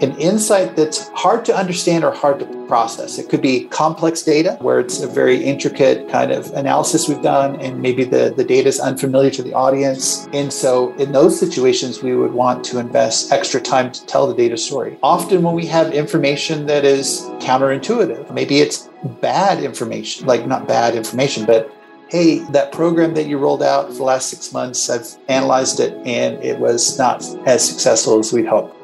an insight that's hard to understand or hard to process. It could be complex data where it's a very intricate kind of analysis we've done, and maybe the, the data is unfamiliar to the audience. And so, in those situations, we would want to invest extra time to tell the data story. Often, when we have information that is counterintuitive, maybe it's bad information, like not bad information, but hey, that program that you rolled out for the last six months, I've analyzed it and it was not as successful as we'd hoped.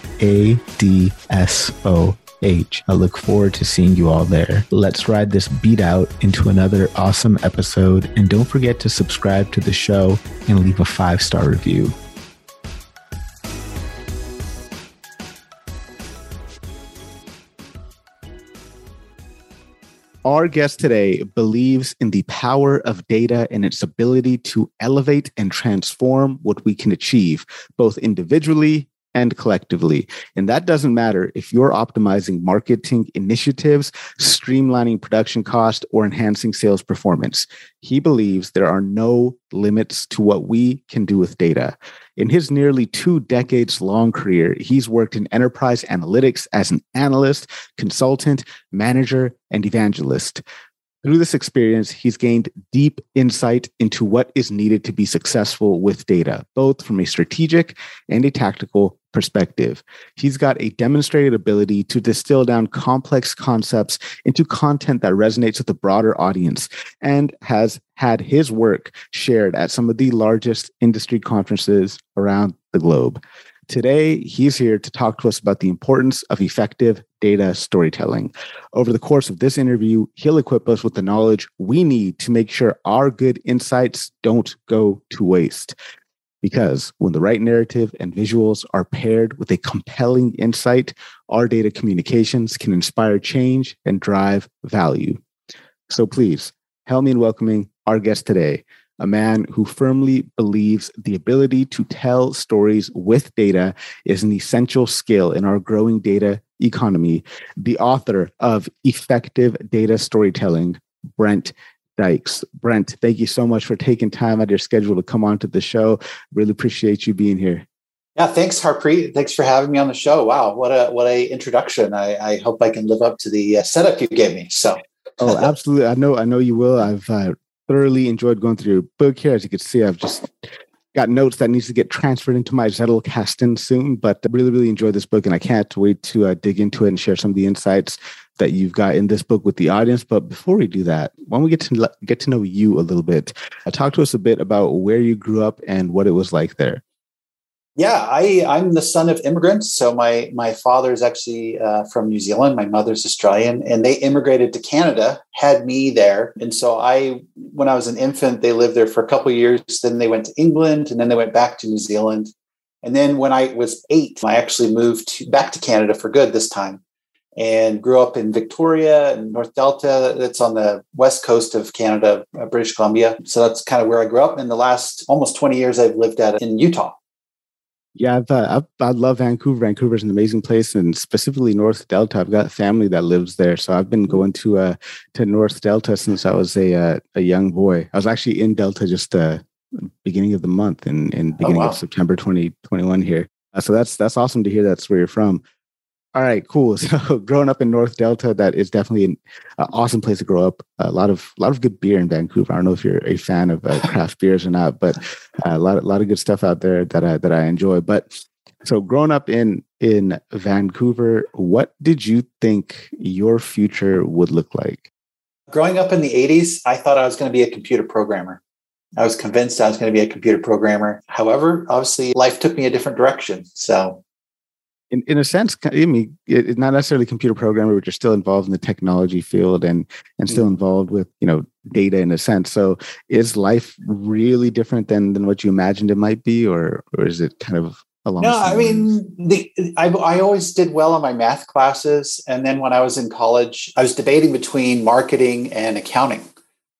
ADSO H. I look forward to seeing you all there. Let's ride this beat out into another awesome episode. And don't forget to subscribe to the show and leave a five star review. Our guest today believes in the power of data and its ability to elevate and transform what we can achieve, both individually and collectively. And that doesn't matter if you're optimizing marketing initiatives, streamlining production cost, or enhancing sales performance. He believes there are no limits to what we can do with data. In his nearly two decades long career, he's worked in enterprise analytics as an analyst, consultant, manager, and evangelist. Through this experience, he's gained deep insight into what is needed to be successful with data, both from a strategic and a tactical perspective. He's got a demonstrated ability to distill down complex concepts into content that resonates with a broader audience and has had his work shared at some of the largest industry conferences around the globe. Today, he's here to talk to us about the importance of effective data storytelling. Over the course of this interview, he'll equip us with the knowledge we need to make sure our good insights don't go to waste. Because when the right narrative and visuals are paired with a compelling insight, our data communications can inspire change and drive value. So please help me in welcoming our guest today, a man who firmly believes the ability to tell stories with data is an essential skill in our growing data economy, the author of Effective Data Storytelling, Brent Dykes. Brent, thank you so much for taking time out of your schedule to come on to the show. Really appreciate you being here. Yeah, thanks, Harpreet. Thanks for having me on the show. Wow, what a what a introduction. I, I hope I can live up to the uh, setup you gave me. So, oh, absolutely. I know I know you will. I've uh, thoroughly enjoyed going through your book here. As you can see, I've just got notes that needs to get transferred into my Zettelkasten soon. But I really, really enjoyed this book, and I can't wait to uh, dig into it and share some of the insights that you've got in this book with the audience. But before we do that, why don't we get to get to know you a little bit? Uh, talk to us a bit about where you grew up and what it was like there. Yeah, I, I'm the son of immigrants. So my my father is actually uh, from New Zealand. My mother's Australian, and they immigrated to Canada, had me there. And so I, when I was an infant, they lived there for a couple years. Then they went to England, and then they went back to New Zealand. And then when I was eight, I actually moved to, back to Canada for good this time, and grew up in Victoria and North Delta. That's on the west coast of Canada, uh, British Columbia. So that's kind of where I grew up. In the last almost 20 years, I've lived at in Utah. Yeah, I've, uh, I, I love Vancouver. Vancouver's an amazing place, and specifically North Delta. I've got family that lives there, so I've been going to uh, to North Delta since I was a uh, a young boy. I was actually in Delta just uh, beginning of the month in in oh, beginning oh, wow. of September 2021 here. Uh, so that's that's awesome to hear. That's where you're from. All right, cool. So growing up in North Delta, that is definitely an uh, awesome place to grow up. A lot of lot of good beer in Vancouver. I don't know if you're a fan of uh, craft beers or not, but uh, a lot a lot of good stuff out there that I that I enjoy. But so growing up in in Vancouver, what did you think your future would look like? Growing up in the 80s, I thought I was going to be a computer programmer. I was convinced I was going to be a computer programmer. However, obviously life took me a different direction. So in, in a sense, I mean, it's not necessarily computer programmer, but you're still involved in the technology field and and still mm-hmm. involved with you know data in a sense. So, is life really different than than what you imagined it might be, or or is it kind of along? No, I mean, the I, I always did well in my math classes, and then when I was in college, I was debating between marketing and accounting.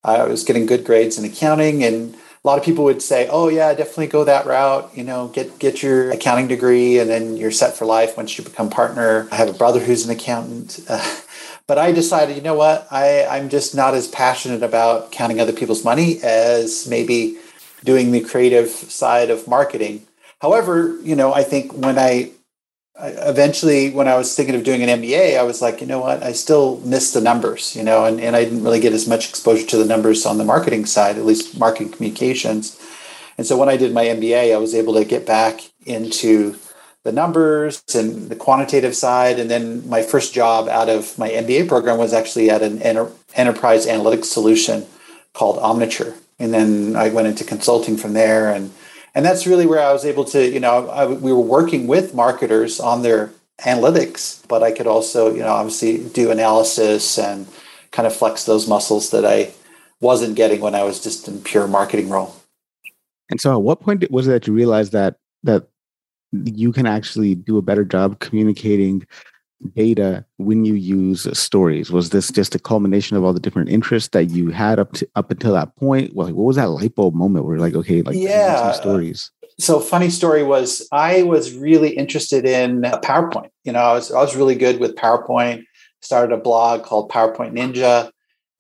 I was getting good grades in accounting and a lot of people would say, "Oh yeah, definitely go that route. You know, get get your accounting degree, and then you're set for life once you become partner." I have a brother who's an accountant, uh, but I decided, you know what, I I'm just not as passionate about counting other people's money as maybe doing the creative side of marketing. However, you know, I think when I eventually when i was thinking of doing an mba i was like you know what? I still miss the numbers you know and, and i didn't really get as much exposure to the numbers on the marketing side at least marketing communications. And so when i did my mba i was able to get back into the numbers and the quantitative side. And then my first job out of my mba program was actually at an enter- enterprise analytics solution called omniture. And then i went into consulting from there and and that's really where I was able to, you know, I, we were working with marketers on their analytics, but I could also, you know, obviously do analysis and kind of flex those muscles that I wasn't getting when I was just in pure marketing role. And so, at what point was it that you realized that that you can actually do a better job communicating data when you use stories? Was this just a culmination of all the different interests that you had up to up until that point? Well, like, what was that light bulb moment where like, okay, like yeah, stories? So funny story was I was really interested in PowerPoint. You know, I was I was really good with PowerPoint. Started a blog called PowerPoint Ninja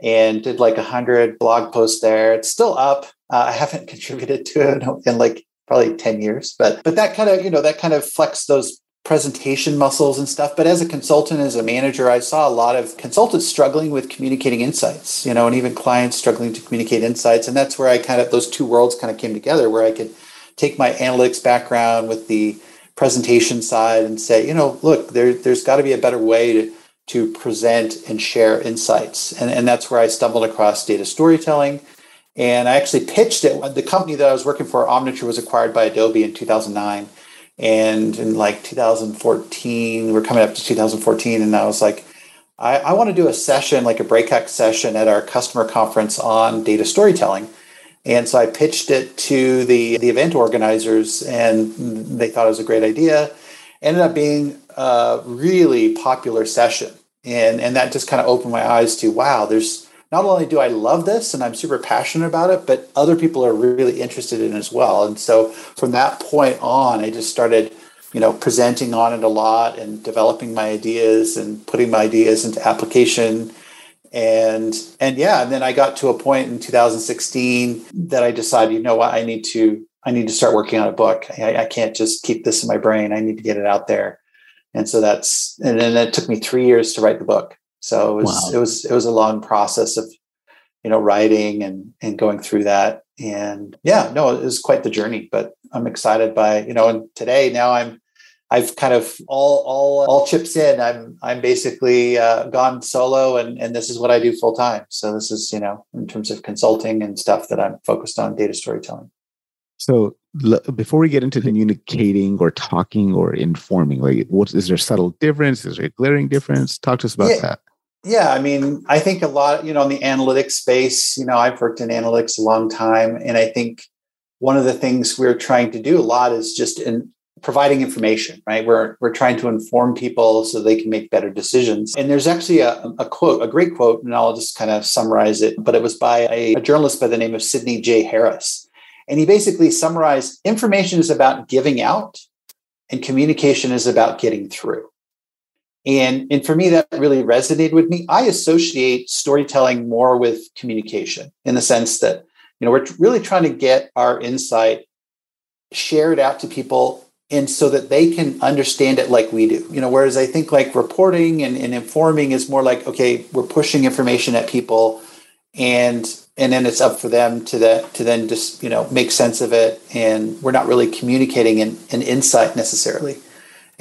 and did like a hundred blog posts there. It's still up. Uh, I haven't contributed to it in like probably 10 years but but that kind of you know that kind of flexed those presentation muscles and stuff but as a consultant as a manager i saw a lot of consultants struggling with communicating insights you know and even clients struggling to communicate insights. And that's where i kind of those two worlds kind of came together where i could take my analytics background with the presentation side and say you know look there, there's got to be a better way to, to present and share insights. And, and that's where i stumbled across data storytelling. And i actually pitched it. The company that i was working for omniture was acquired by adobe in 2009 and in like 2014, we're coming up to 2014, and I was like, I, I want to do a session, like a breakout session at our customer conference on data storytelling. And so I pitched it to the, the event organizers, and they thought it was a great idea. Ended up being a really popular session. And, and that just kind of opened my eyes to wow, there's not only do I love this and I'm super passionate about it, but other people are really interested in it as well. And so from that point on, I just started, you know, presenting on it a lot and developing my ideas and putting my ideas into application. And and yeah, and then I got to a point in 2016 that I decided, you know what, I need to I need to start working on a book. I, I can't just keep this in my brain. I need to get it out there. And so that's and then it took me three years to write the book. So it was wow. it was it was a long process of you know writing and and going through that and yeah no it was quite the journey but I'm excited by you know and today now I'm I've kind of all all all chips in. I'm I'm basically uh, gone solo, and and this is what I do full time. So this is you know in terms of consulting and stuff that I'm focused on data storytelling. So l- before we get into communicating or talking or informing, like what is there subtle difference? Is there a glaring difference? Talk to us about yeah. that. Yeah, I mean, I think a lot, you know, in the analytics space, you know, I've worked in analytics a long time. And I think one of the things we're trying to do a lot is just in providing information, right? We're, we're trying to inform people so they can make better decisions. And there's actually a, a quote, a great quote, and I'll just kind of summarize it, but it was by a, a journalist by the name of Sydney J. Harris. And he basically summarized information is about giving out and communication is about getting through. And, and for me, that really resonated with me. I associate storytelling more with communication in the sense that, you know, we're really trying to get our insight shared out to people and so that they can understand it like we do. You know, whereas I think like reporting and, and informing is more like, okay, we're pushing information at people and and then it's up for them to that to then just, you know, make sense of it. And we're not really communicating an, an insight necessarily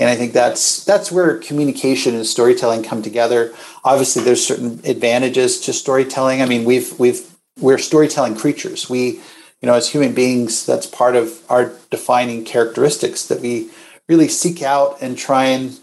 and i think that's that's where communication and storytelling come together. Obviously there's certain advantages to storytelling. I mean we've we've we're storytelling creatures. We you know as human beings that's part of our defining characteristics that we really seek out and try and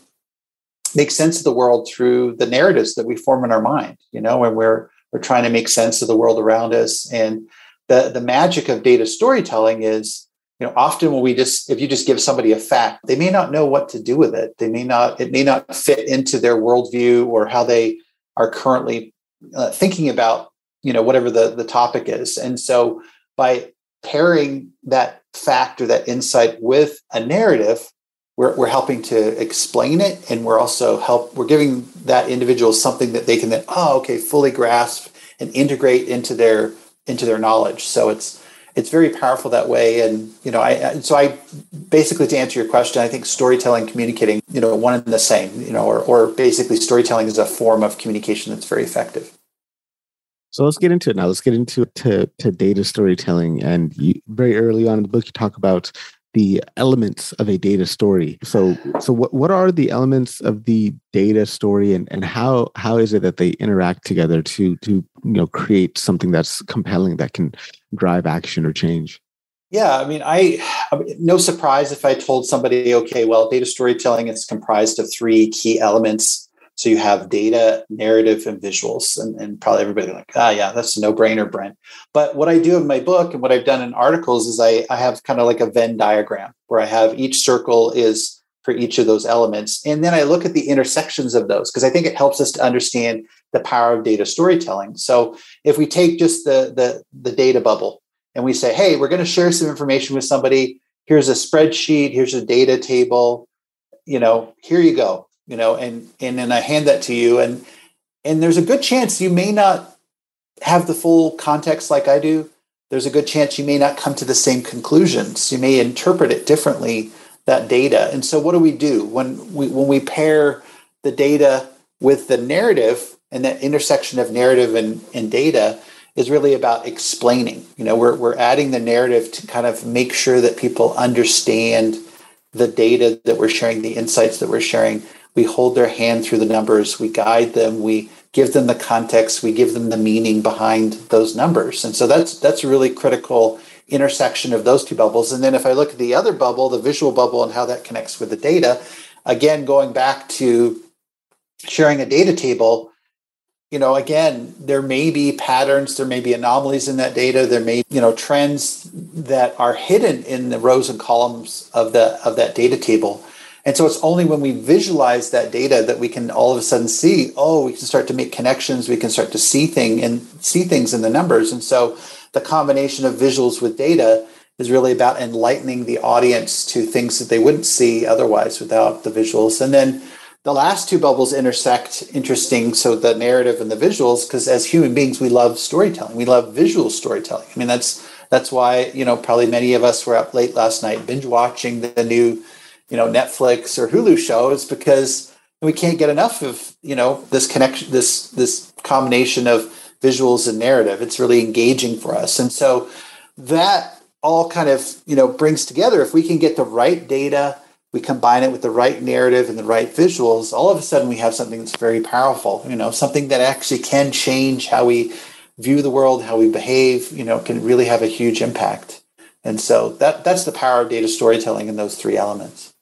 make sense of the world through the narratives that we form in our mind, you know, and we're we're trying to make sense of the world around us. And the the magic of data storytelling is, you know, often when we just if you just give somebody a fact, they may not know what to do with it. They may not it may not fit into their worldview or how they are currently uh, thinking about you know whatever the the topic is. And so by pairing that fact or that insight with a narrative we're, we're helping to explain it and we're also help we're giving that individual something that they can then oh okay fully grasp and integrate into their into their knowledge so it's it's very powerful that way and you know i so i basically to answer your question i think storytelling communicating you know one and the same you know or, or basically storytelling is a form of communication that's very effective so let's get into it now. Let's get into to, to data storytelling. And you, very early on in the book, you talk about the elements of a data story. So, so what, what are the elements of the data story, and, and how how is it that they interact together to to you know create something that's compelling that can drive action or change? Yeah, I mean, I, I mean, no surprise if I told somebody, okay, well, data storytelling is comprised of three key elements so you have data, narrative, and visuals, and, and probably everybody like, ah, yeah, that's a no-brainer, Brent. But what I do in my book and what I've done in articles is I, I have kind of like a Venn diagram where I have each circle is for each of those elements, and then I look at the intersections of those because I think it helps us to understand the power of data storytelling. So if we take just the the, the data bubble and we say, hey, we're going to share some information with somebody. Here's a spreadsheet. Here's a data table. You know, here you go you know, and and then I hand that to you, and and there's a good chance you may not have the full context like I do. There's a good chance you may not come to the same conclusions. You may interpret it differently that data. And so, what do we do when we when we pair the data with the narrative and that intersection of narrative and, and data? is really about explaining. You know, we're, we're adding the narrative to kind of make sure that people understand the data that we're sharing, the insights that we're sharing, we hold their hand through the numbers, we guide them, we give them the context, we give them the meaning behind those numbers. And so that's that's a really critical intersection of those two bubbles. And then if I look at the other bubble, the visual bubble and how that connects with the data, again going back to sharing a data table, you know, again, there may be patterns, there may be anomalies in that data, there may, you know, trends that are hidden in the rows and columns of the of that data table and so it's only when we visualize that data that we can all of a sudden see, oh, we can start to make connections, we can start to see thing and see things in the numbers. And so the combination of visuals with data is really about enlightening the audience to things that they wouldn't see otherwise without the visuals. And then the last two bubbles intersect interesting so the narrative and the visuals because as human beings we love storytelling. We love visual storytelling. I mean that's that's why you know probably many of us were up late last night binge watching the new you know Netflix or Hulu shows because we can't get enough of you know this connection this this combination of visuals and narrative. It's really engaging for us. And so that all kind of you know brings together if we can get the right data we combine it with the right narrative and the right visuals all of a sudden we have something that's very powerful you know something that actually can change how we view the world how we behave you know can really have a huge impact. And so that that's the power of data storytelling in those three elements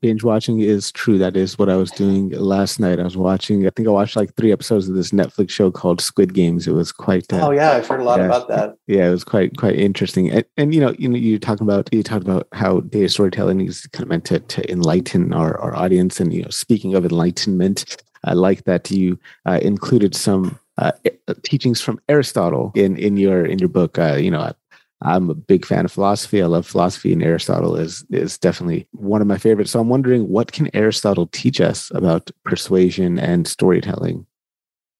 binge watching is true. That is what I was doing last night. I was watching. I think I watched like three episodes of this Netflix show called Squid Games. It was quite. Uh, oh yeah, I've heard a lot yeah, about that. Yeah, it was quite quite interesting. And, and, you know, you know, you talk about you talked about how data storytelling is kind of meant to, to enlighten our, our audience. And you know, speaking of enlightenment, I like that you uh, included some uh, teachings from Aristotle in in your in your book. Uh, you know, I'm a big fan of philosophy. I love philosophy, and Aristotle is is definitely one of my favorites. So I'm wondering, what can Aristotle teach us about persuasion and storytelling?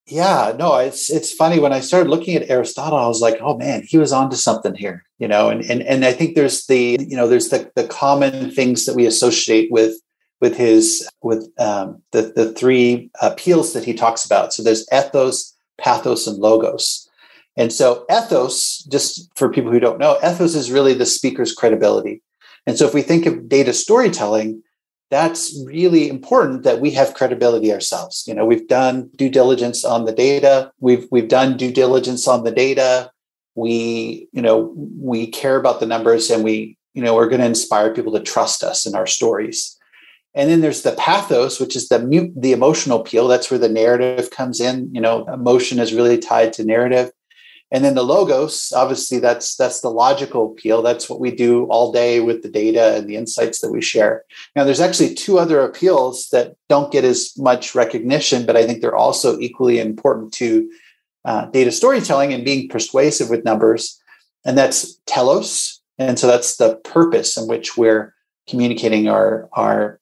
Yeah, no, it's it's funny when I started looking at Aristotle, I was like, oh man, he was onto something here, you know. And and and I think there's the you know there's the the common things that we associate with with his with um, the the three appeals that he talks about. So there's ethos, pathos, and logos. And so, ethos, just for people who don't know, ethos is really the speaker's credibility. And so, if we think of data storytelling, that's really important that we have credibility ourselves. You know, we've done due diligence on the data. We've we've done due diligence on the data. We, you know, we care about the numbers and we, you know, we're going to inspire people to trust us in our stories. And then there's the pathos, which is the mute, the emotional appeal. That's where the narrative comes in. You know, emotion is really tied to narrative. And then the logos, obviously, that's that's the logical appeal. That's what we do all day with the data and the insights that we share. Now, there's actually two other appeals that don't get as much recognition, but I think they're also equally important to uh, data storytelling and being persuasive with numbers. And that's telos, and so that's the purpose in which we're communicating our our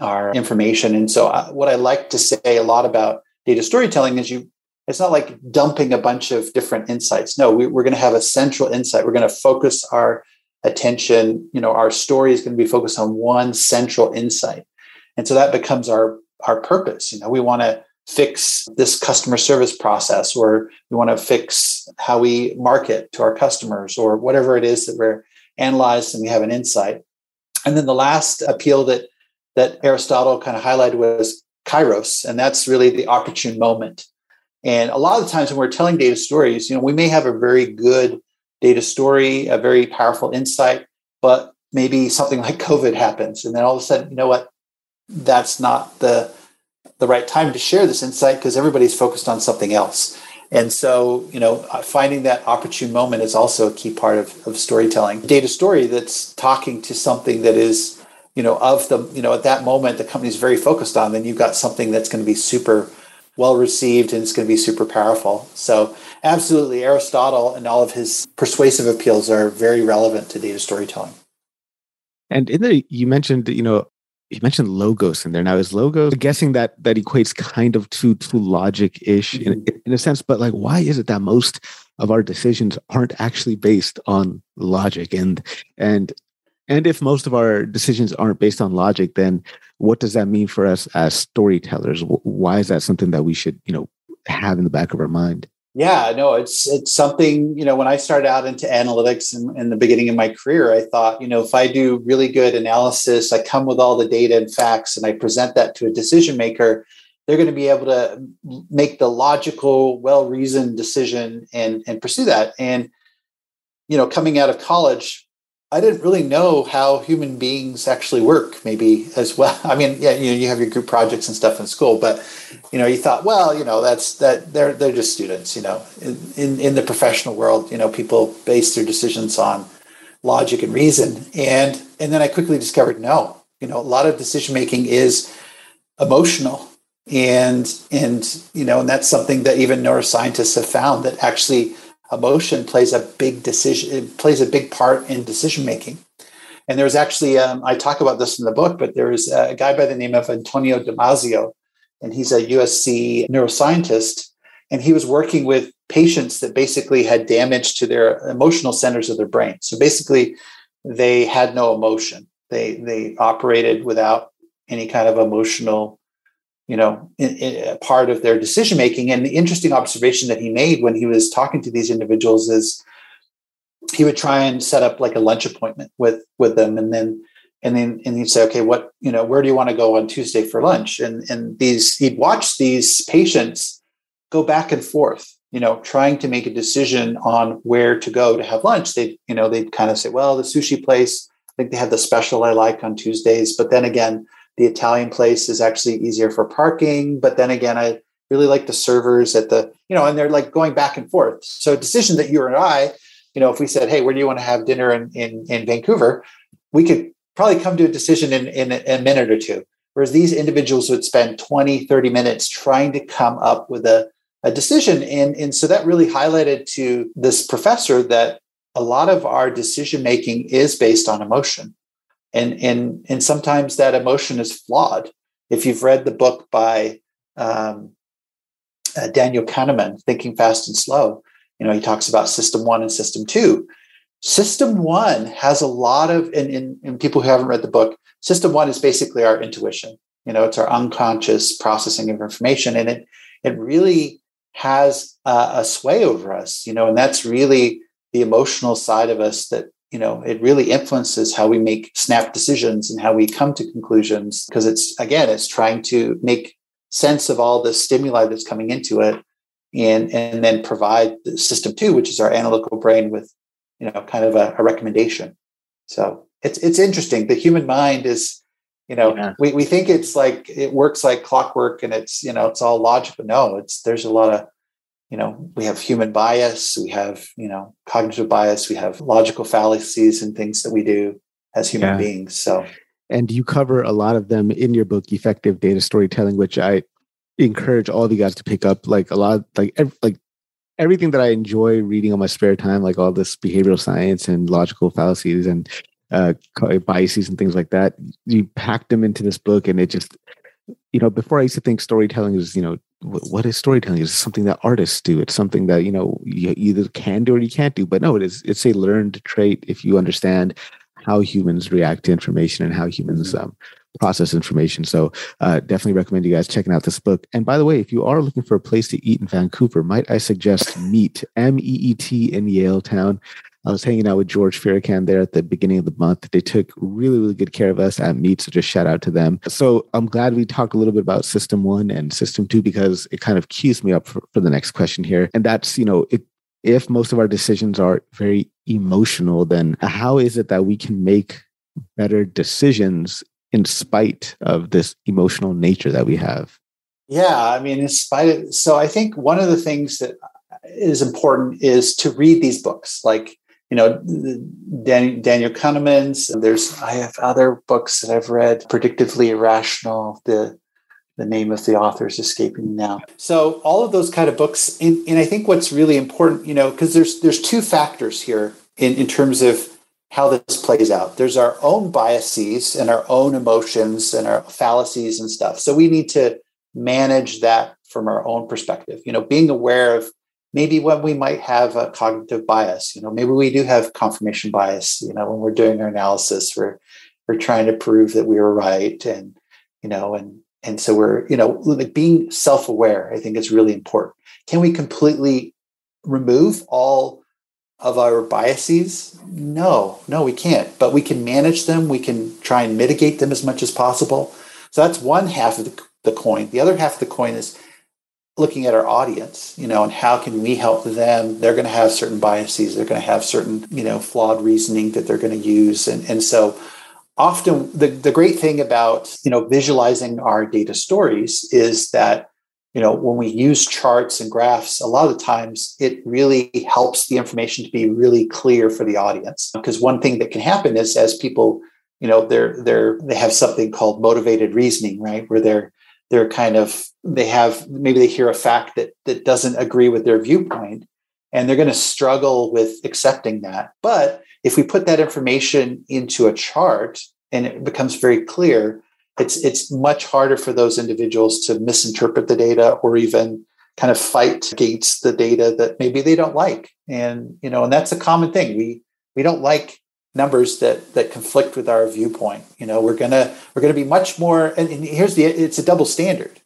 our information. And so, uh, what I like to say a lot about data storytelling is you. It's not like dumping a bunch of different insights. No, we, we're going to have a central insight. We're going to focus our attention. You know, our story is going to be focused on one central insight, and so that becomes our our purpose. You know, we want to fix this customer service process, or we want to fix how we market to our customers, or whatever it is that we're analyzed and we have an insight. And then the last appeal that that Aristotle kind of highlighted was kairos, and that's really the opportune moment. And a lot of the times when we're telling data stories, you know, we may have a very good data story, a very powerful insight, but maybe something like COVID happens, and then all of a sudden, you know what? That's not the the right time to share this insight because everybody's focused on something else. And so, you know, uh, finding that opportune moment is also a key part of, of storytelling. Data story that's talking to something that is you know, of the, you know, at that moment the company's very focused on, then you've got something that's going to be super well received and it's going to be super powerful. So, absolutely, Aristotle and all of his persuasive appeals are very relevant to data storytelling. And in the, you mentioned, you know, you mentioned logos in there. Now, is logos I'm guessing that that equates kind of to to logic ish mm-hmm. in, in a sense, but like, why is it that most of our decisions aren't actually based on logic and and and if most of our decisions aren't based on logic, then what does that mean for us as storytellers? Why is that something that we should, you know, have in the back of our mind? Yeah, no, it's it's something, you know, when I started out into analytics in, in, the beginning of my career, I thought, you know, if I do really good analysis, I come with all the data and facts and I present that to a decision maker, they're going to be able to make the logical, well-reasoned decision and and pursue that. And you know, coming out of college, I didn't really know how human beings actually work, maybe as well. I mean, yeah, you know, you have your group projects and stuff in school, but you know, you thought, well, you know, that's that they're they're just students, you know. In, in the professional world, you know, people base their decisions on logic and reason. And and then I quickly discovered no, you know, a lot of decision making is emotional. And and you know, and that's something that even neuroscientists have found that actually emotion plays a big decision it plays a big part in decision making and there's actually um, i talk about this in the book but there's a guy by the name of antonio damasio and he's a usc neuroscientist and he was working with patients that basically had damage to their emotional centers of their brain. So basically they had no emotion. They they operated without any kind of emotional you know, in, in, part of their decision making. And the interesting observation that he made when he was talking to these individuals is he would try and set up like a lunch appointment with with them, and then and then and he'd say, okay, what you know, where do you want to go on Tuesday for lunch? And and these he'd watch these patients go back and forth. You know, trying to make a decision on where to go to have lunch. They, you know, they'd kind of say, "Well, the sushi place, I think they have the special I like on Tuesdays." But then again, the Italian place is actually easier for parking. But then again, I really like the servers at the, you know, and they're like going back and forth. So a decision that you and I, you know, if we said, hey, where do you want to have dinner in, in, in Vancouver? We could probably come to a decision in, in a minute or two. Whereas these individuals would spend 20, 30 minutes trying to come up with a, a decision. And, and so that really highlighted to this professor that a lot of our decision making is based on emotion and and and sometimes that emotion is flawed. If you've read the book by um, uh, Daniel Kahneman, Thinking Fast and Slow, you know he talks about System One and System Two. System One has a lot of, and, and, and people who haven't read the book, System One is basically our intuition. You know, it's our unconscious processing of information, and it it really has uh, a sway over us. You know, and that's really the emotional side of us that you know it really influences how we make snap decisions and how we come to conclusions because it's again it's trying to make sense of all the stimuli that's coming into it and and then provide the system two which is our analytical brain with you know kind of a, a recommendation so it's it's interesting the human mind is You know, yeah. we, we think it's like it works like clockwork and it's, you know, it's all logical. No, it's there's a lot of, you know, we have human bias, we have, you know, cognitive bias, we have logical fallacies and things that we do as human yeah. beings. So and you cover a lot of them in your book effective data storytelling which i encourage all of you guys to pick up like a lot like ev- like everything that i enjoy reading on my spare time like all this behavioral science and logical fallacies and uh, biases and things like that you packed them into this book and it just you know before i used to think storytelling is you know what is storytelling is something that artists do it's something that you know you either can do or you can't do but no it is it's a learned trait if you understand how humans react to information and how humans mm-hmm. um, process information. So uh, definitely recommend you guys checking out this book. And by the way, if you are looking for a place to eat in Vancouver, might I suggest Meet, M E E T in Yaletown. I was hanging out with George Firican there at the beginning of the month. They took really, really good care of us at Meet. So just shout out to them. So I'm glad we talked a little bit about system one and system two because it kind of cues me up for, for the next question here. And that's, you know, it if most of our decisions are very emotional, then how is it that we can make better decisions in spite of this emotional nature that we have? Yeah, I mean, in spite of, so I think one of the things that is important is to read these books, like, you know, Daniel, Daniel Kahneman's. There's, I have other books that I've read, Predictably Irrational, the the name of the author is escaping now. So all of those kind of books, and, and I think what's really important, you know, because there's there's two factors here in, in terms of how this plays out. There's our own biases and our own emotions and our fallacies and stuff. So we need to manage that from our own perspective. You know, being aware of maybe when we might have a cognitive bias. You know, maybe we do have confirmation bias. You know, when we're doing our analysis, we're we're trying to prove that we were right, and you know, and and so we're you know like being self-aware. I think is really important. Can we completely remove all of our biases? No, no, we can't. But we can manage them. We can try and mitigate them as much as possible. So that's one half of the, the coin. The other half of the coin is looking at our audience, you know, and how can we help them? They're going to have certain biases. They're going to have certain, you know, flawed reasoning that they're going to use. And, and so often the, the great thing about, you know, visualizing our data stories is that you know when we use charts and graphs a lot of the times it really helps the information to be really clear for the audience because one thing that can happen is as people you know they're they're they have something called motivated reasoning right where they're they're kind of they have maybe they hear a fact that that doesn't agree with their viewpoint and they're going to struggle with accepting that. But if we put that information into a chart and it becomes very clear it's it's much harder for those individuals to misinterpret the data or even kind of fight against the data that maybe they don't like. And you know and that's a common thing. We we don't like numbers that that conflict with our viewpoint you know we're gonna we're gonna be much more and, and here's the it's a double standard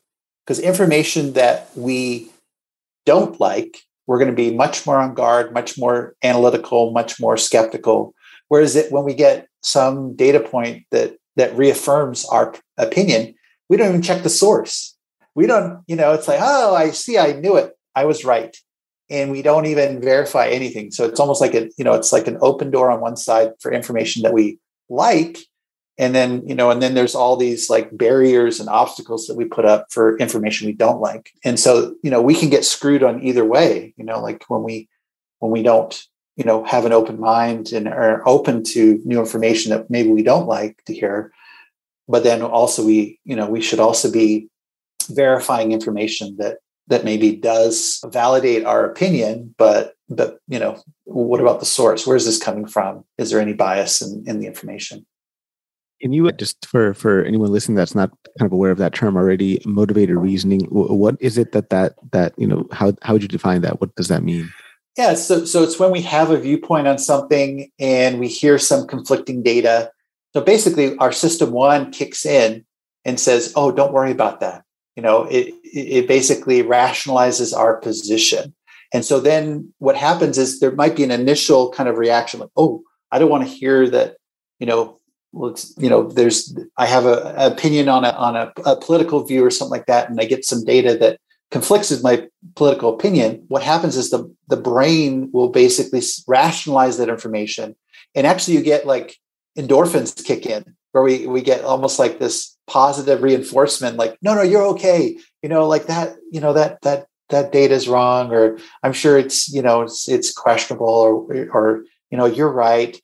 because information that we don't like we're going to be much more on guard much more analytical much more skeptical whereas it when we get some data point that that reaffirms our opinion, we don't even check the source. We don't, you know, it's like, oh, I see, I knew it. I was right. And we don't even verify anything. So it's almost like a, you know, it's like an open door on one side for information that we like. And then, you know, and then there's all these like barriers and obstacles that we put up for information we don't like. And so, you know, we can get screwed on either way, you know, like when we when we don't you know have an open mind and are open to new information that maybe we don't like to hear but then also we you know we should also be verifying information that that maybe does validate our opinion but but you know what about the source? Where's this coming from? Is there any bias in, in the information? Can you just for for anyone listening that's not kind of aware of that term already motivated reasoning what is it that that that you know how how would you define that? What does that mean? Yeah, so so it's when we have a viewpoint on something and we hear some conflicting data. So basically, our system one kicks in and says, "Oh, don't worry about that." You know, it it basically rationalizes our position. And so then what happens is there might be an initial kind of reaction like, "Oh, I don't want to hear that." You know, it's, you know, there's I have a, an opinion on a on a, a political view or something like that, and I get some data that conflicts with my political opinion, what happens is the, the brain will basically rationalize that information. And actually, you get like endorphins kick in. Where we we get almost like this positive reinforcement like no no you're okay you know like that you know that that that data is wrong or i'm sure it's you know it's it's questionable or or you know you're right.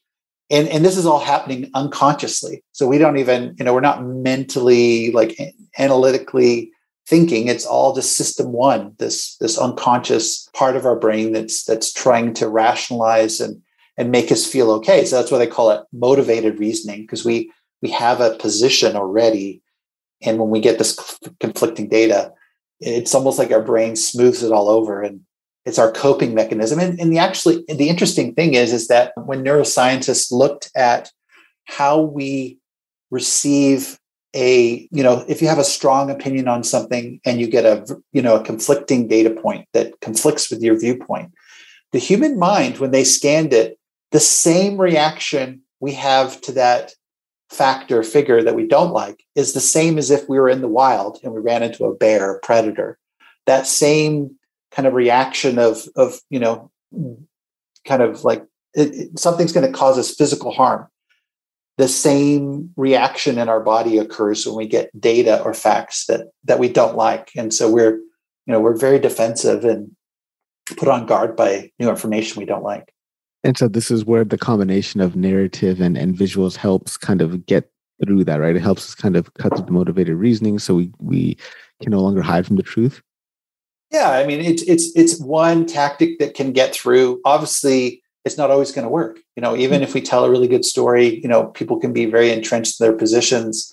And and this is all happening unconsciously. So we don't even you know we're not mentally like analytically thinking. It's all just system one this this unconscious part of our brain that's that's trying to rationalize and and make us feel okay. So that's why they call it motivated reasoning because we we have a position already. And when we get this conflicting data it's almost like our brain smooths it all over and it's our coping mechanism. And, and the actually the interesting thing is is that when neuroscientists looked at how we receive a you know if you have a strong opinion on something and you get a you know a conflicting data point that conflicts with your viewpoint the human mind when they scanned it the same reaction we have to that factor figure that we don't like is the same as if we were in the wild and we ran into a bear a predator. That same kind of reaction of of you know kind of like it, it, something's going to cause us physical harm. The same reaction in our body occurs when we get data or facts that that we don't like. And so we're you know we're very defensive and put on guard by new information we don't like and so this is where the combination of narrative and, and visuals helps kind of get through that right it helps us kind of cut through the motivated reasoning so we we can no longer hide from the truth yeah i mean it's it's it's one tactic that can get through obviously it's not always going to work. You know, even if we tell a really good story, you know, people can be very entrenched in their positions.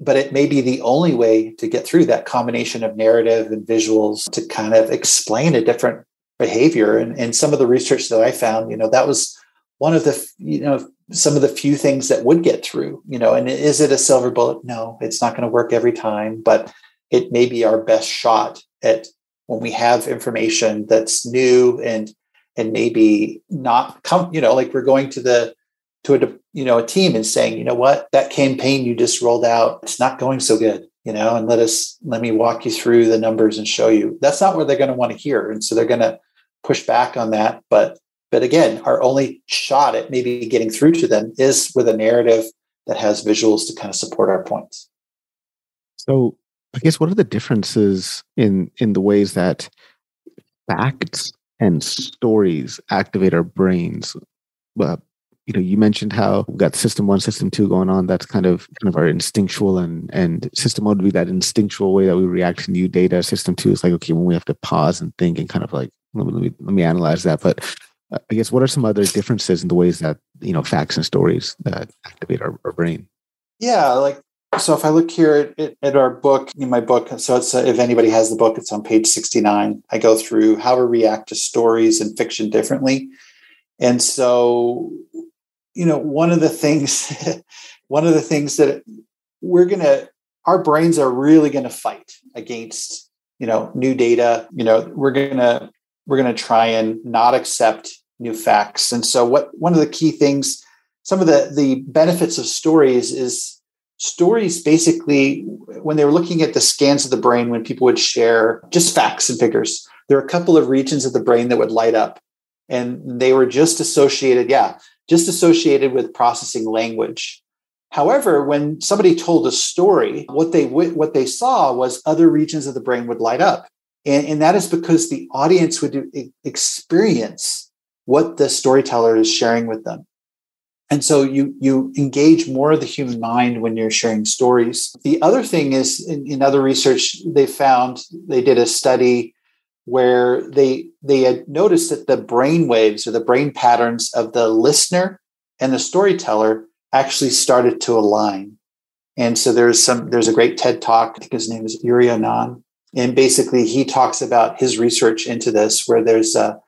but it may be the only way to get through that combination of narrative and visuals to kind of explain a different behavior. And, and some of the research that I found, you know, that was one of the, you know, some of the few things that would get through, you know, and is it a silver bullet? No, it's not going to work every time, but it may be our best shot at when we have information that's new and and maybe not come you know like we're going to the to a you know a team and saying you know what that campaign you just rolled out it's not going so good you know and let us let me walk you through the numbers and show you that's not what they're going to want to hear and so they're going to push back on that but but again our only shot at maybe getting through to them is with a narrative that has visuals to kind of support our points so i guess what are the differences in in the ways that facts and stories activate our brains. But you know, you mentioned how we've got system one, system two going on. That's kind of kind of our instinctual and and system one would be that instinctual way that we react to new data. System two is like okay, when we have to pause and think and kind of like let me let me, let me analyze that. But uh, I guess what are some other differences in the ways that you know facts and stories that activate our, our brain? Yeah, like so if I look here at, at, our book, in my book, so it's uh, if anybody has the book, it's on page 69. I go through how to react to stories and fiction differently. And so, you know, one of the things, one of the things that we're going to, our brains are really going to fight against, you know, new data. You know, we're going to, we're going to try and not accept new facts. And so what, one of the key things, some of the, the benefits of stories is stories basically when they were looking at the scans of the brain when people would share just facts and figures there are a couple of regions of the brain that would light up and they were just associated yeah just associated with processing language. However when somebody told a story what they what they saw was other regions of the brain would light up. And, and that is because the audience would experience what the storyteller is sharing with them. And so you you engage more of the human mind when you're sharing stories. The other thing is in, in other research they found they did a study where they they had noticed that the brain waves or the brain patterns of the listener and the storyteller actually started to align. And so there's some there's a great ted talk i think his name is uri and basically he talks about his research into this where there's a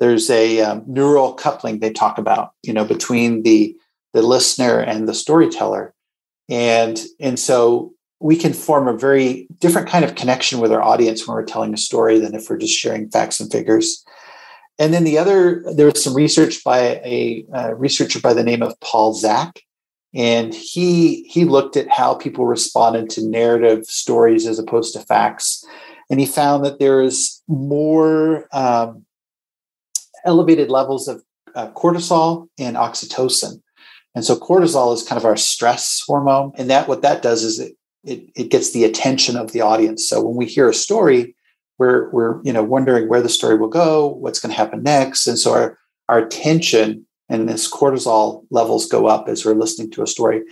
there's a um, neural coupling they talk about you know between the the listener and the storyteller. And and so we can form a very different kind of connection with our audience when we're telling a story than if we're just sharing facts and figures and then the other there was some research by a, a researcher by the name of paul zak and he he looked at how people responded to narrative stories as opposed to facts and he found that there is more um, elevated levels of uh, cortisol and oxytocin. And so cortisol is kind of our stress hormone. And that what that does is it it, it gets the attention of the audience. So when we hear a story, we're we're you know wondering where the story will go, what's going to happen next. And so our our attention and this cortisol levels go up as we're listening to a story.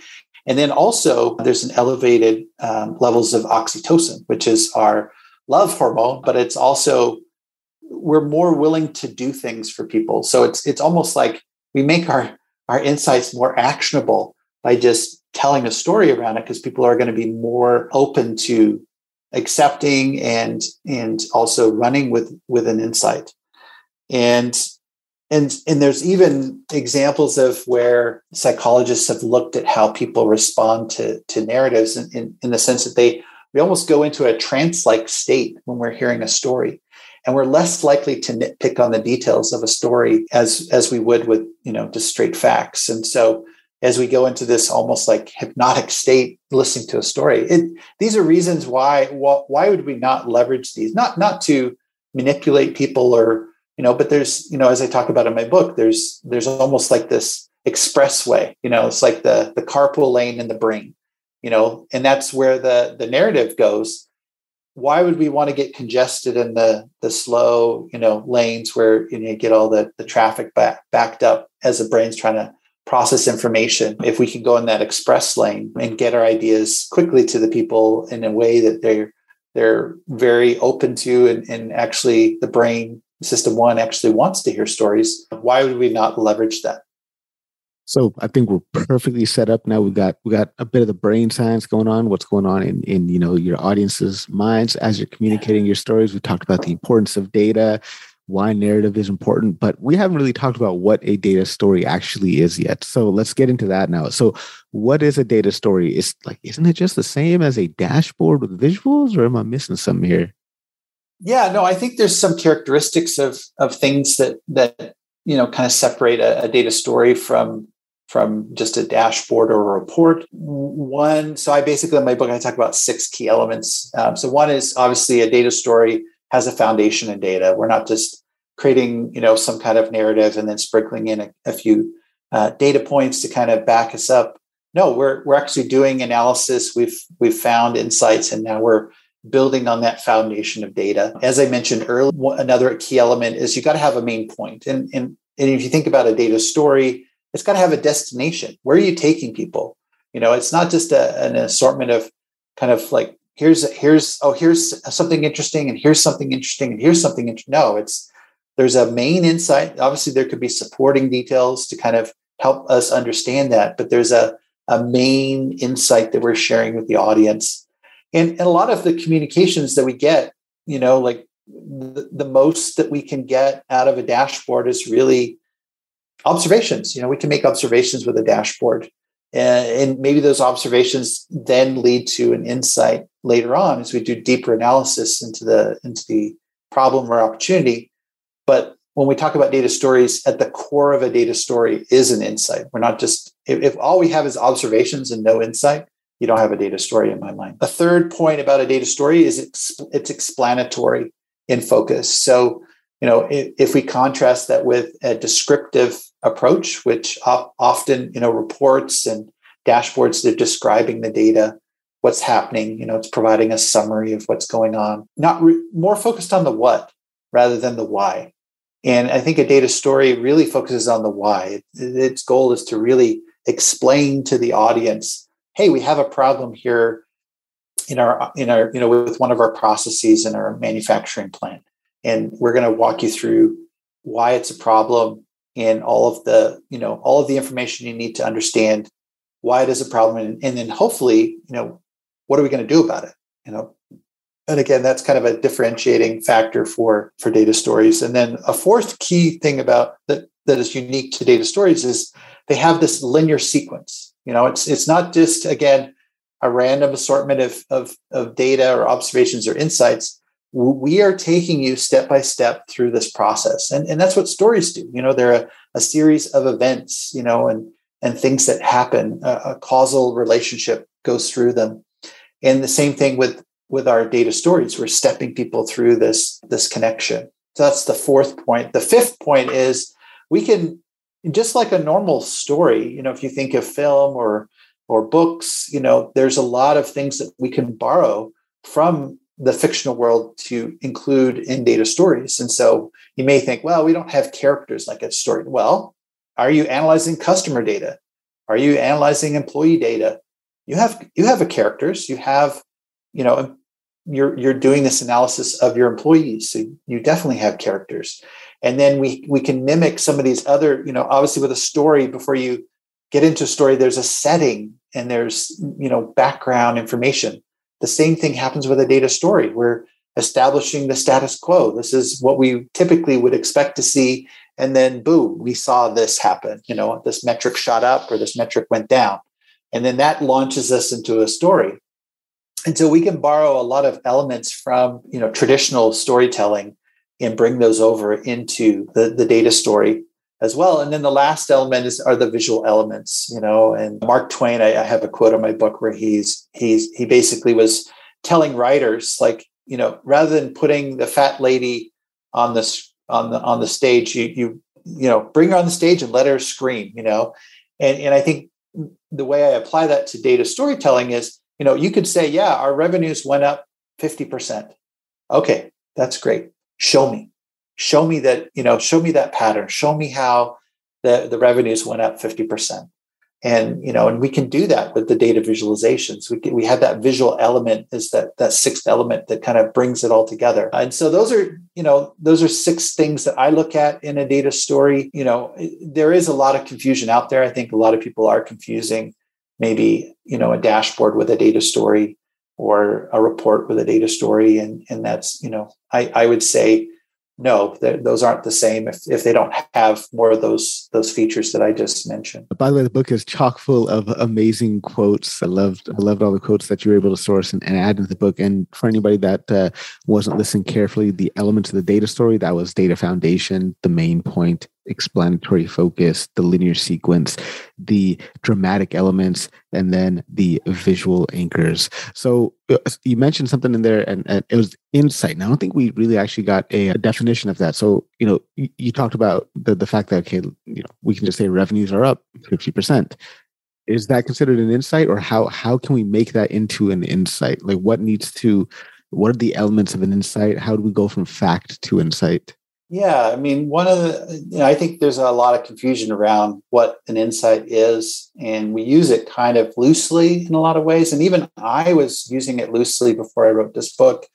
And then also there's an elevated um, levels of oxytocin, which is our love hormone, but it's also we're more willing to do things for people. So it's it's almost like we make our our insights more actionable by just telling a story around it because people are going to be more open to accepting and and also running with with an insight. And and and there's even examples of where psychologists have looked at how people respond to to narratives in, in, in the sense that they we almost go into a trance-like state when we're hearing a story and we're less likely to nitpick on the details of a story as as we would with you know just straight facts and so as we go into this almost like hypnotic state listening to a story. It, these are reasons why why would we not leverage these? Not not to manipulate people or you know but there's you know as i talk about in my book there's there's almost like this expressway you know it's like the the carpool lane in the brain you know and that's where the the narrative goes. Why would we want to get congested in the the slow you know lanes where you, know, you get all the the traffic back, backed up as the brain's trying to process information if we can go in that express lane and get our ideas quickly to the people in a way that they're they're very open to and, and actually the brain system one actually wants to hear stories why would we not leverage that so I think we're perfectly set up now. We got we got a bit of the brain science going on. What's going on in in you know your audience's minds as you're communicating your stories. We talked about the importance of data, why narrative is important, but we haven't really talked about what a data story actually is yet. So let's get into that now. So what is a data story? Is like isn't it just the same as a dashboard with visuals, or am I missing something here? Yeah, no, I think there's some characteristics of of things that that you know kind of separate a, a data story from from just a dashboard or a report. One, so I basically in my book I talk about six key elements. Um, so one is obviously a data story has a foundation in data. We're not just creating you know some kind of narrative and then sprinkling in a, a few uh, data points to kind of back us up. No, we're we're actually doing analysis. We've we've found insights, and now we're building on that foundation of data. As I mentioned earlier, another key element is you got to have a main point. And, and, and if you think about a data story, it's got to have a destination. Where are you taking people? You know, it's not just a, an assortment of kind of like here's here's oh here's something interesting and here's something interesting and here's something interesting. No, it's there's a main insight. Obviously, there could be supporting details to kind of help us understand that, but there's a a main insight that we're sharing with the audience. And, and a lot of the communications that we get, you know, like the, the most that we can get out of a dashboard is really observations. You know, we can make observations with a dashboard. Uh, and, maybe those observations then lead to an insight later on as we do deeper analysis into the into the problem or opportunity. But when we talk about data stories, at the core of a data story is an insight. We're not just if, if all we have is observations and no insight, you don't have a data story in my mind. A third point about a data story is it's, it's explanatory in focus. So, you know, if, if we contrast that with a descriptive approach, which often, you know, reports and dashboards, they're describing the data, what's happening, you know, it's providing a summary of what's going on, not re- more focused on the what rather than the why. And I think a data story really focuses on the why. It, its goal is to really explain to the audience, hey, we have a problem here in our in our you know with one of our processes in our manufacturing plant and we're going to walk you through why it's a problem and all of the you know all of the information you need to understand why it is a problem and, and then hopefully you know what are we going to do about it you know? And again that's kind of a differentiating factor for for data stories. And then a fourth key thing about that that is unique to data stories is they have this linear sequence. You know it's it's not just again a random assortment of of, of data or observations or insights we are taking you step by step through this process. And, and that's what stories do. You know they're a, a series of events you know and and things that happen. A, a, causal relationship goes through them. And the same thing with with our data stories. We're stepping people through this this connection. So that's the fourth point. The fifth point is we can just like a normal story, you know, if you think of film or or books, you know, there's a lot of things that we can borrow from the fictional world to include in data stories. And so you may think, well, we don't have characters like a story. Well, are you analyzing customer data? Are you analyzing employee data? You have you have a characters. You have, you know, you're you're doing this analysis of your employees. So you definitely have characters. And then we we can mimic some of these other, you know, obviously with a story before you get into a story, there's a setting and there's you know background information the same thing happens with a data story. We're establishing the status quo. This is what we typically would expect to see. And then, boom, we saw this happen. You know, this metric shot up or this metric went down. And then that launches us into a story. And so we can borrow a lot of elements from, you know, traditional storytelling and bring those over into the, the data story as well. And then the last element is are the visual elements, you know. And Mark Twain, I, I have a quote in my book where he's he's he basically was telling writers like, you know, rather than putting the fat lady on this on the on the stage, you you you know bring her on the stage and let her scream, you know. And and I think the way I apply that to data storytelling is, you know, you could say, yeah, our revenues went up 50%. Okay, that's great. Show me show me that you know show me that pattern. Show me how the, the revenues went up 50% and you know and we can do that with the data visualizations. We, can, we have that visual element is that that sixth element that kind of brings it all together. And so those are you know those are six things that i look at in a data story. You know there is a lot of confusion out there. I think a lot of people are confusing maybe you know a dashboard with a data story or a report with a data story. And and that's you know i i would say no, those aren't the same if, if they don't have more of those those features that I just mentioned. By the way, the book is chock full of amazing quotes. I loved I loved all the quotes that you were able to source and, and add into the book. And for anybody that uh, wasn't listening carefully, the elements of the data story that was data foundation, the main point, explanatory focus, the linear sequence, the dramatic elements, and then the visual anchors. So uh, you mentioned something in there, and, and it was insight. Now, I don't think we really actually got a, a definition of that. So you know, you, you, talked about the the fact that okay, you know, we can just say revenues are up fifty percent. Is that considered an insight, or how how can we make that into an insight? Like, what needs to what are the elements of an insight? How do we go from fact to insight? Yeah, I mean, one of the, you know, I think there's a lot of confusion around what an insight is, and we use it kind of loosely in a lot of ways. And even I was using it loosely before I wrote this book.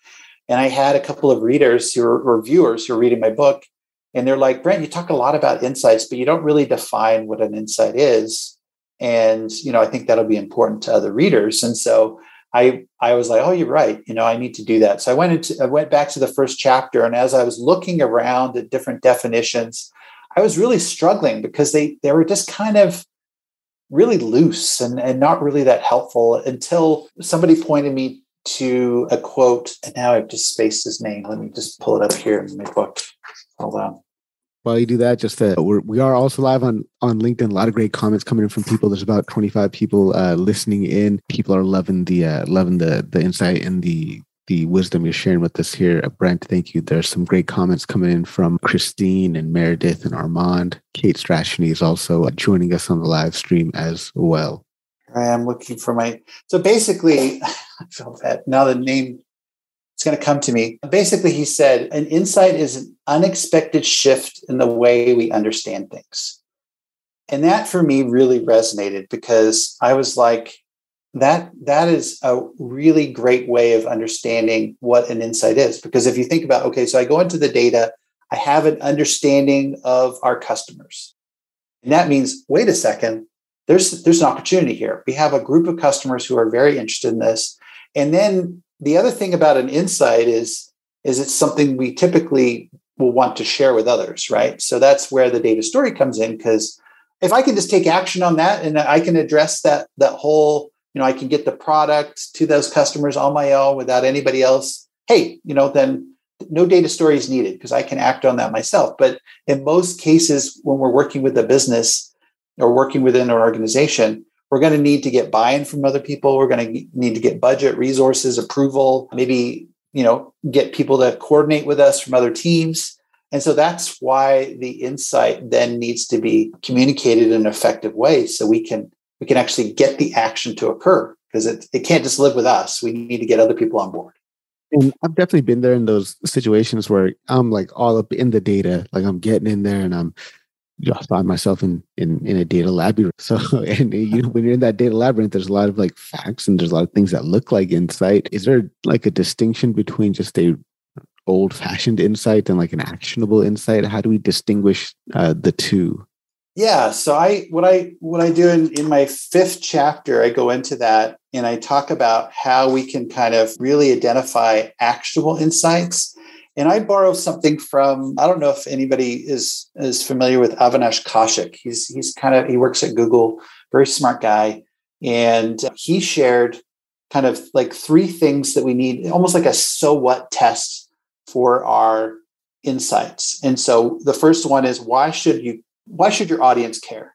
And I had a couple of readers who were, or viewers who were reading my book, and they're like, Brent, you talk a lot about insights, but you don't really define what an insight is. And, you know, I think that'll be important to other readers. And so I I was like, oh, you're right. You know, I need to do that. So I went into I went back to the first chapter, and as I was looking around at different definitions, I was really struggling because they they were just kind of really loose and, and not really that helpful until somebody pointed me to a quote. And now I've just spaced his name. Let me just pull it up here in my book. Hold on while you do that, just uh, we're, we are also live on on LinkedIn. A lot of great comments coming in from people. There's about 25 people uh, listening in. People are loving the uh, loving the the insight and the the wisdom you're sharing with us here, uh, Brent. Thank you. There's some great comments coming in from Christine and Meredith and Armand. Kate Strachnyi is also uh, joining us on the live stream as well. I am looking for my. So basically, I felt bad now. The name it's going to come to me. Basically, he said an insight is an unexpected shift in the way we understand things. And that for me really resonated because I was like, that that is a really great way of understanding what an insight is. Because if you think about, okay, so I go into the data, I have an understanding of our customers. And that means, wait a second, there's there's an opportunity here. We have a group of customers who are very interested in this. And then the other thing about an insight is is it's something we typically will want to share with others, right? So that's where the data story comes in because if I can just take action on that and I can address that that whole, you know, I can get the product to those customers on my own without anybody else. Hey, you know, then no data story is needed because I can act on that myself. But in most cases, when we're working with a business or working within an organization, we're going to need to get buy-in from other people we're going to need to get budget resources approval maybe you know get people to coordinate with us from other teams And so that's why the insight then needs to be communicated in an effective way so we can we can actually get the action to occur because it, it can't just live with us. We need to get other people on board. And I've definitely been there in those situations where I'm like all up in the data, like I'm getting in there and I'm I find myself in, in in a data labyrinth. So, and you know, when you're in that data labyrinth, there's a lot of like facts and there's a lot of things that look like insight. Is there like a distinction between just a old fashioned insight and like an actionable insight? How do we distinguish uh, the two? Yeah. So I what I what I do in, in my fifth chapter, I go into that and I talk about how we can kind of really identify actionable insights and I borrow something from I don't know if anybody is is familiar with Avinash Kaushik. He's he's kind of he works at Google, very smart guy, and he shared kind of like three things that we need, almost like a so what test for our insights. And so the first one is why should you why should your audience care?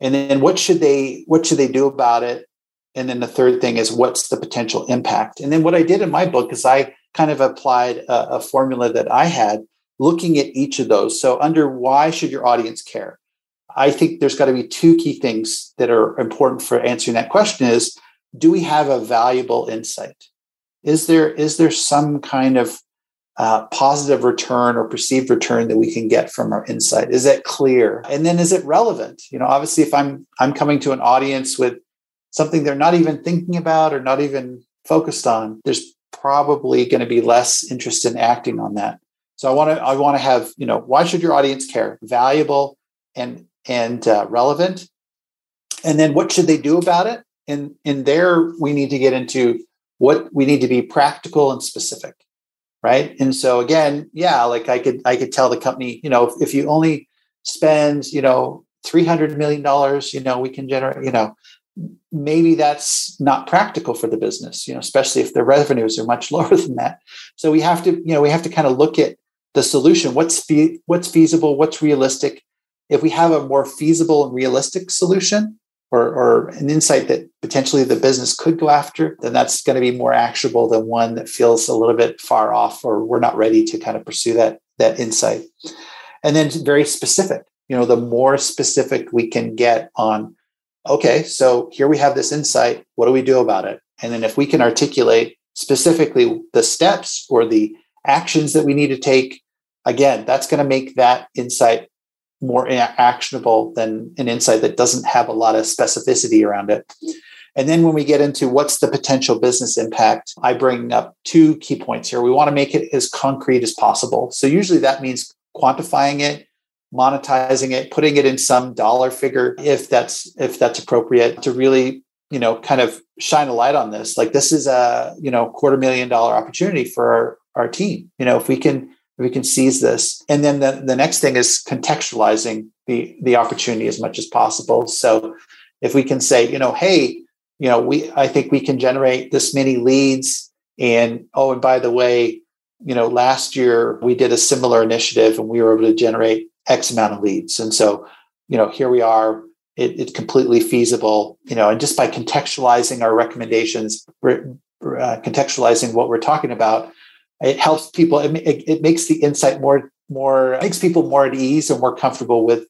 And then what should they what should they do about it? And then the third thing is what's the potential impact? And then what I did in my book is I kind of applied a, a formula that I had looking at each of those. So, under why should your audience care? I think there's got to be two key things that are important for answering that question is do we have a valuable insight? Is there is there some kind of uh, positive return or perceived return that we can get from our insight? Is that clear? And then is it relevant? You know, obviously, if I'm I'm coming to an audience with something they're not even thinking about or not even focused on, there's probably going to be less interested in acting on that. So I want to I want to have you know why should your audience care? Valuable and and uh, relevant, and then what should they do about it? And in there we need to get into what we need to be practical and specific, right? And so again, yeah, like I could I could tell the company, you know, if, if you only spend you know three hundred million dollars, you know, we can generate you know maybe that's not practical for the business you know especially if the revenues are much lower than that. So we have to you know we have to kind of look at the solution. What's fe- what's feasible what's realistic? If we have a more feasible and realistic solution or, or an insight that potentially the business could go after then that's going to be more actionable than one that feels a little bit far off or we're not ready to kind of pursue that that insight. And then very specific you know the more specific we can get on okay, so here we have this insight. What do we do about it? And then if we can articulate specifically the steps or the actions that we need to take, again, that's going to make that insight more actionable than an insight that doesn't have a lot of specificity around it. And then when we get into what's the potential business impact, I bring up two key points here. We want to make it as concrete as possible. So usually that means quantifying it monetizing it, putting it in some dollar figure if that's if that's appropriate to really you know kind of shine a light on this. Like this is a you know quarter million dollar opportunity for our, our team. You know if we can we can seize this, and then the, the next thing is contextualizing the the opportunity as much as possible. So if we can say you know hey you know we I think we can generate this many leads and oh and by the way you know last year we did a similar initiative and we were able to generate X amount of leads. And so, you know, here we are. It, it's completely feasible, you know, and just by contextualizing our recommendations, uh, contextualizing what we're talking about, it helps people. It, it, it makes the insight more more makes people more at ease and more comfortable with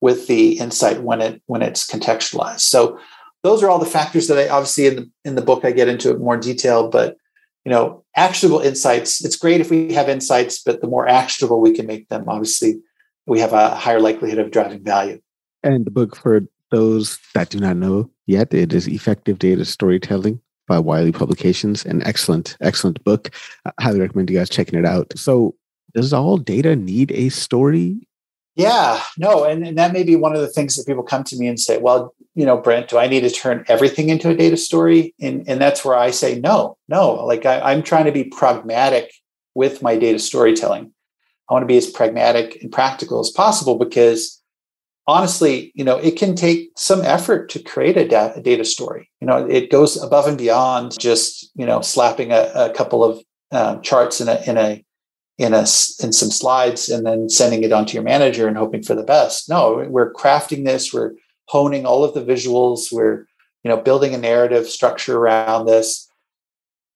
with the insight when it when it's contextualized. So those are all the factors that I obviously in the in the book I get into it more detail, but you know, actionable insights. It's great if we have insights, but the more actionable we can make them, obviously, we have a higher likelihood of driving value. And the book for those that do not know yet, it is Effective Data Storytelling by Wiley Publications. An excellent, excellent book. I highly recommend you guys checking it out. So, does all data need a story? Yeah, no, and, and that may be one of the things that people come to me and say, well, you know, Brent, do I need to turn everything into a data story? And, and that's where I say, no, no. Like I, I'm trying to be pragmatic with my data storytelling. I want to be as pragmatic and practical as possible because honestly, you know, it can take some effort to create a, da- a data story. You know, it goes above and beyond just you know slapping a, a couple of um, charts in a in a in a in some slides and then sending it on to your manager and hoping for the best. No, we're crafting this. We're honing all of the visuals. We're you know building a narrative structure around this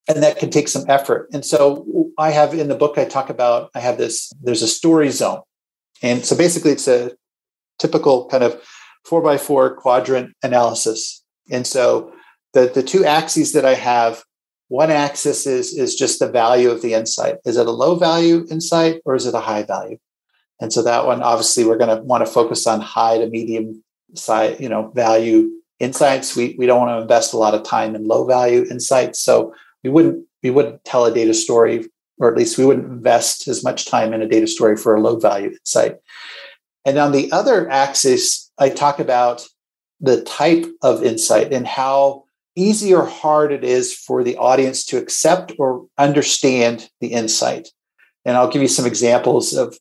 and that can take some effort. And so I have in the book I talk about I have this there's a story zone. And so basically it's a typical kind of four by four quadrant analysis. And so the, the two axes that I have, one axis is, is just the value of the insight. Is it a low value insight or is it a high value? And so that one, obviously, we're going to want to focus on high to medium side, you know, value insights. We, we don't want to invest a lot of time in low value insights. So we wouldn't we wouldn't tell a data story, or at least we wouldn't invest as much time in a data story for a low value insight. And on the other axis, I talk about the type of insight and how easy or hard it is for the audience to accept or understand the insight. And I'll give you some examples of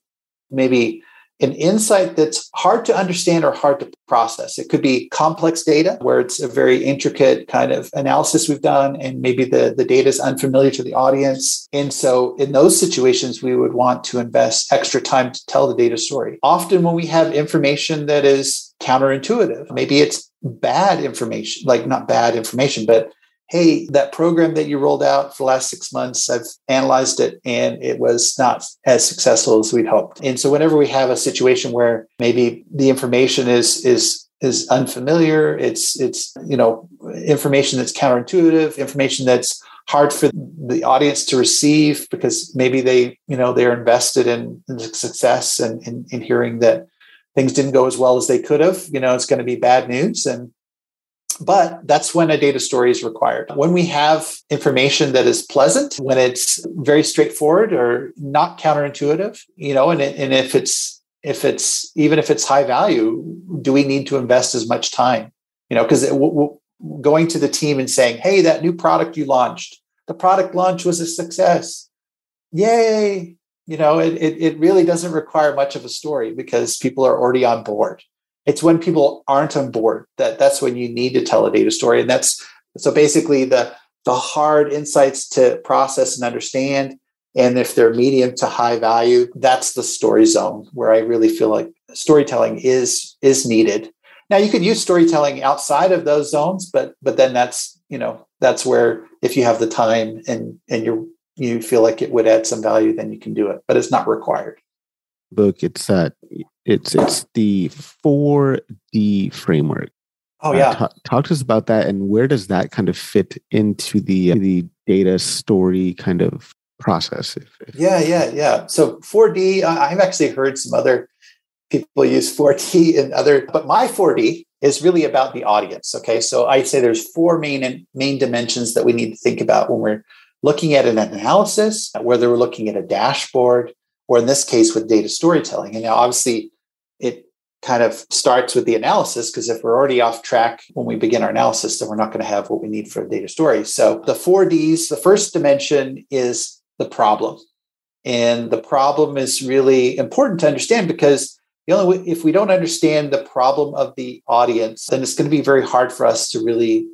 maybe an insight that's hard to understand or hard to process. It could be complex data where it's a very intricate kind of analysis we've done, and maybe the, the data is unfamiliar to the audience. And so, in those situations, we would want to invest extra time to tell the data story. Often, when we have information that is counterintuitive, maybe it's bad information, like not bad information, but hey, that program that you rolled out for the last six months, I've analyzed it and it was not as successful as we'd hoped. And so whenever we have a situation where maybe the information is is is unfamiliar, it's it's you know information that's counterintuitive, information that's hard for the audience to receive because maybe they you know they're invested in, in success and in, in hearing that things didn't go as well as they could have you know it's going to be bad news and but that's when a data story is required. When we have information that is pleasant, when it's very straightforward or not counterintuitive, you know, and, and if it's if it's even if it's high value, do we need to invest as much time? You know, because w- w- going to the team and saying, "Hey, that new product you launched, the product launch was a success, yay!" You know, it, it, it really doesn't require much of a story because people are already on board it's when people aren't on board that that's when you need to tell a data story. And that's so basically the the hard insights to process and understand and if they're medium to high value that's the story zone where i really feel like storytelling is is needed. Now you could use storytelling outside of those zones but but then that's you know that's where if you have the time and and you're you feel like it would add some value then you can do it but it's not required. Book it's uh it's it's the 4D framework. Oh yeah. Uh, t- talk to us about that and where does that kind of fit into the the data story kind of process? If, if yeah, yeah, yeah. So 4D, uh, I've actually heard some other people use 4D and other, but my 4D is really about the audience. Okay, so I say there's four main and main dimensions that we need to think about when we're looking at an analysis, whether we're looking at a dashboard, or in this case with data storytelling. And now obviously it kind of starts with the analysis because if we're already off track when we begin our analysis, then we're not going to have what we need for a data story. So the four Ds, the first dimension is the problem. And the problem is really important to understand because the only way, if we don't understand the problem of the audience, then it's going to be very hard for us to really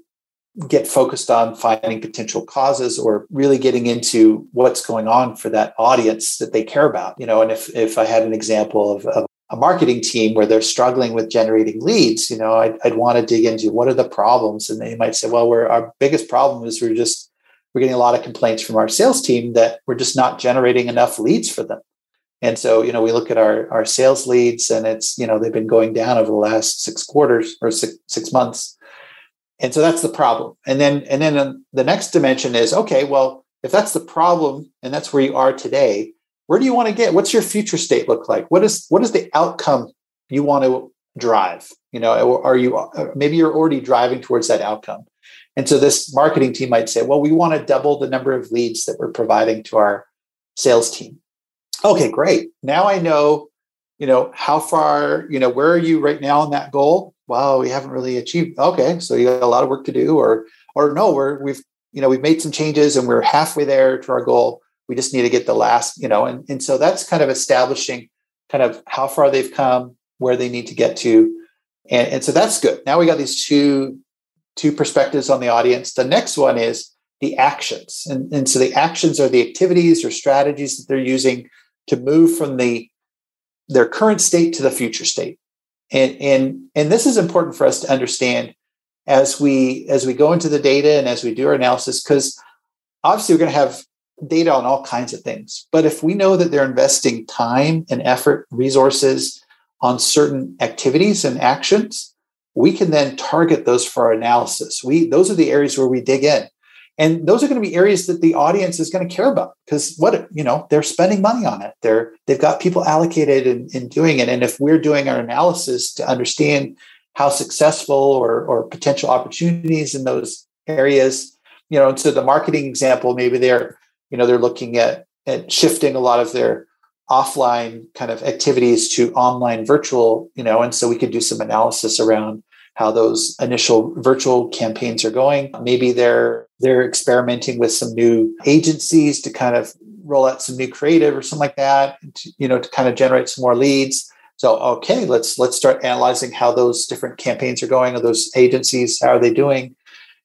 get focused on finding potential causes or really getting into what's going on for that audience that they care about you know? And if if i had an example of, of a marketing team where they're struggling with generating leads you know i'd, I'd want to dig into what are the problems? And they might say well we're our biggest problem is we're just we're getting a lot of complaints from our sales team that we're just not generating enough leads for them. And so you know we look at our our sales leads and it's you know they've been going down over the last six quarters or six, six months and so that's the problem. And then and then um, the next dimension is okay well if that's the problem and that's where you are today where do you want to get? What's your future state look like? What is what is the outcome you want to drive? You know are you uh, maybe you're already driving towards that outcome. And so this marketing team might say well we want to double the number of leads that we're providing to our sales team. Okay great. Now i know you know how far you know where are you right now on that goal wow, we haven't really achieved. Okay, so you got a lot of work to do, or or no, we're we've you know we've made some changes and we're halfway there to our goal. We just need to get the last, you know, and and so that's kind of establishing kind of how far they've come, where they need to get to, and, and so that's good. Now we got these two two perspectives on the audience. The next one is the actions, and and so the actions are the activities or strategies that they're using to move from the their current state to the future state and and and this is important for us to understand as we as we go into the data and as we do our analysis because obviously we're going to have data on all kinds of things. But if we know that they're investing time and effort, resources on certain activities and actions, we can then target those for our analysis. We those are the areas where we dig in. And those are going to be areas that the audience is going to care about because what you know they're spending money on it. They're they've got people allocated in, in doing it. And if we're doing our analysis to understand how successful or, or potential opportunities in those areas, you know, and so the marketing example, maybe they're you know they're looking at at shifting a lot of their offline kind of activities to online virtual you know and so we could do some analysis around how those initial virtual campaigns are going maybe they're they're experimenting with some new agencies to kind of roll out some new creative or something like that to, you know to kind of generate some more leads so okay let's let's start analyzing how those different campaigns are going or those agencies how are they doing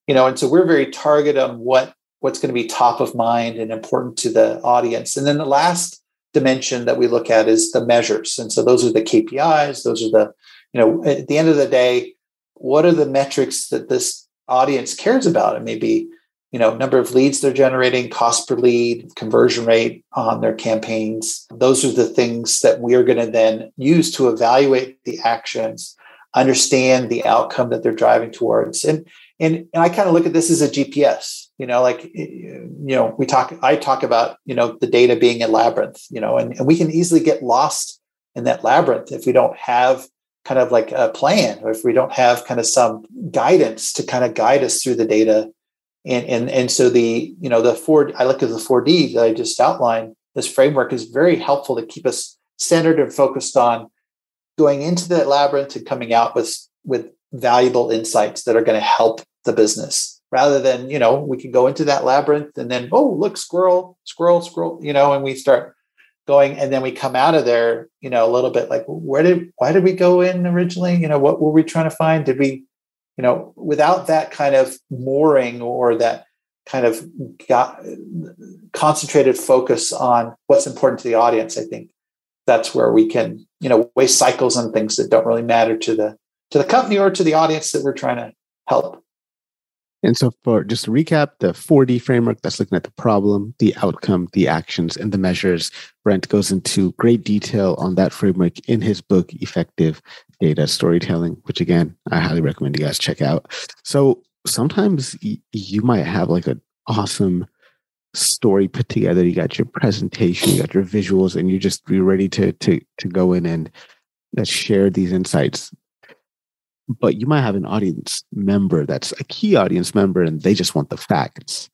you know and so we're very targeted on what what's going to be top of mind and important to the audience. And then the last dimension that we look at is the measures. And so those are the KPIs, those are the, you know, at the end of the day, what are the metrics that this audience cares about? It may be, you know, number of leads they're generating, cost per lead, conversion rate on their campaigns. Those are the things that we are going to then use to evaluate the actions, understand the outcome that they're driving towards. And and, and I kind of look at this as a GPS you know like you know we talk i talk about you know the data being a labyrinth you know and, and we can easily get lost in that labyrinth if we don't have kind of like a plan or if we don't have kind of some guidance to kind of guide us through the data. And and and so the you know the four i look at the 4d that i just outlined this framework is very helpful to keep us centered and focused on going into that labyrinth and coming out with with valuable insights that are going to help the business rather than you know we can go into that labyrinth and then oh look squirrel squirrel squirrel you know and we start going and then we come out of there you know a little bit like where did why did we go in originally? You know what were we trying to find? Did we you know without that kind of mooring or that kind of got concentrated focus on what's important to the audience i think that's where we can you know waste cycles on things that don't really matter to the to the company or to the audience that we're trying to help and so, for just to recap, the 4D framework that's looking at the problem, the outcome, the actions, and the measures. Brent goes into great detail on that framework in his book, Effective Data Storytelling, which again, I highly recommend you guys check out. So, sometimes you might have like an awesome story put together. You got your presentation, you got your visuals, and you're just you're ready to to to go in and uh, share these insights but you might have an audience member that's a key audience member and they just want the facts.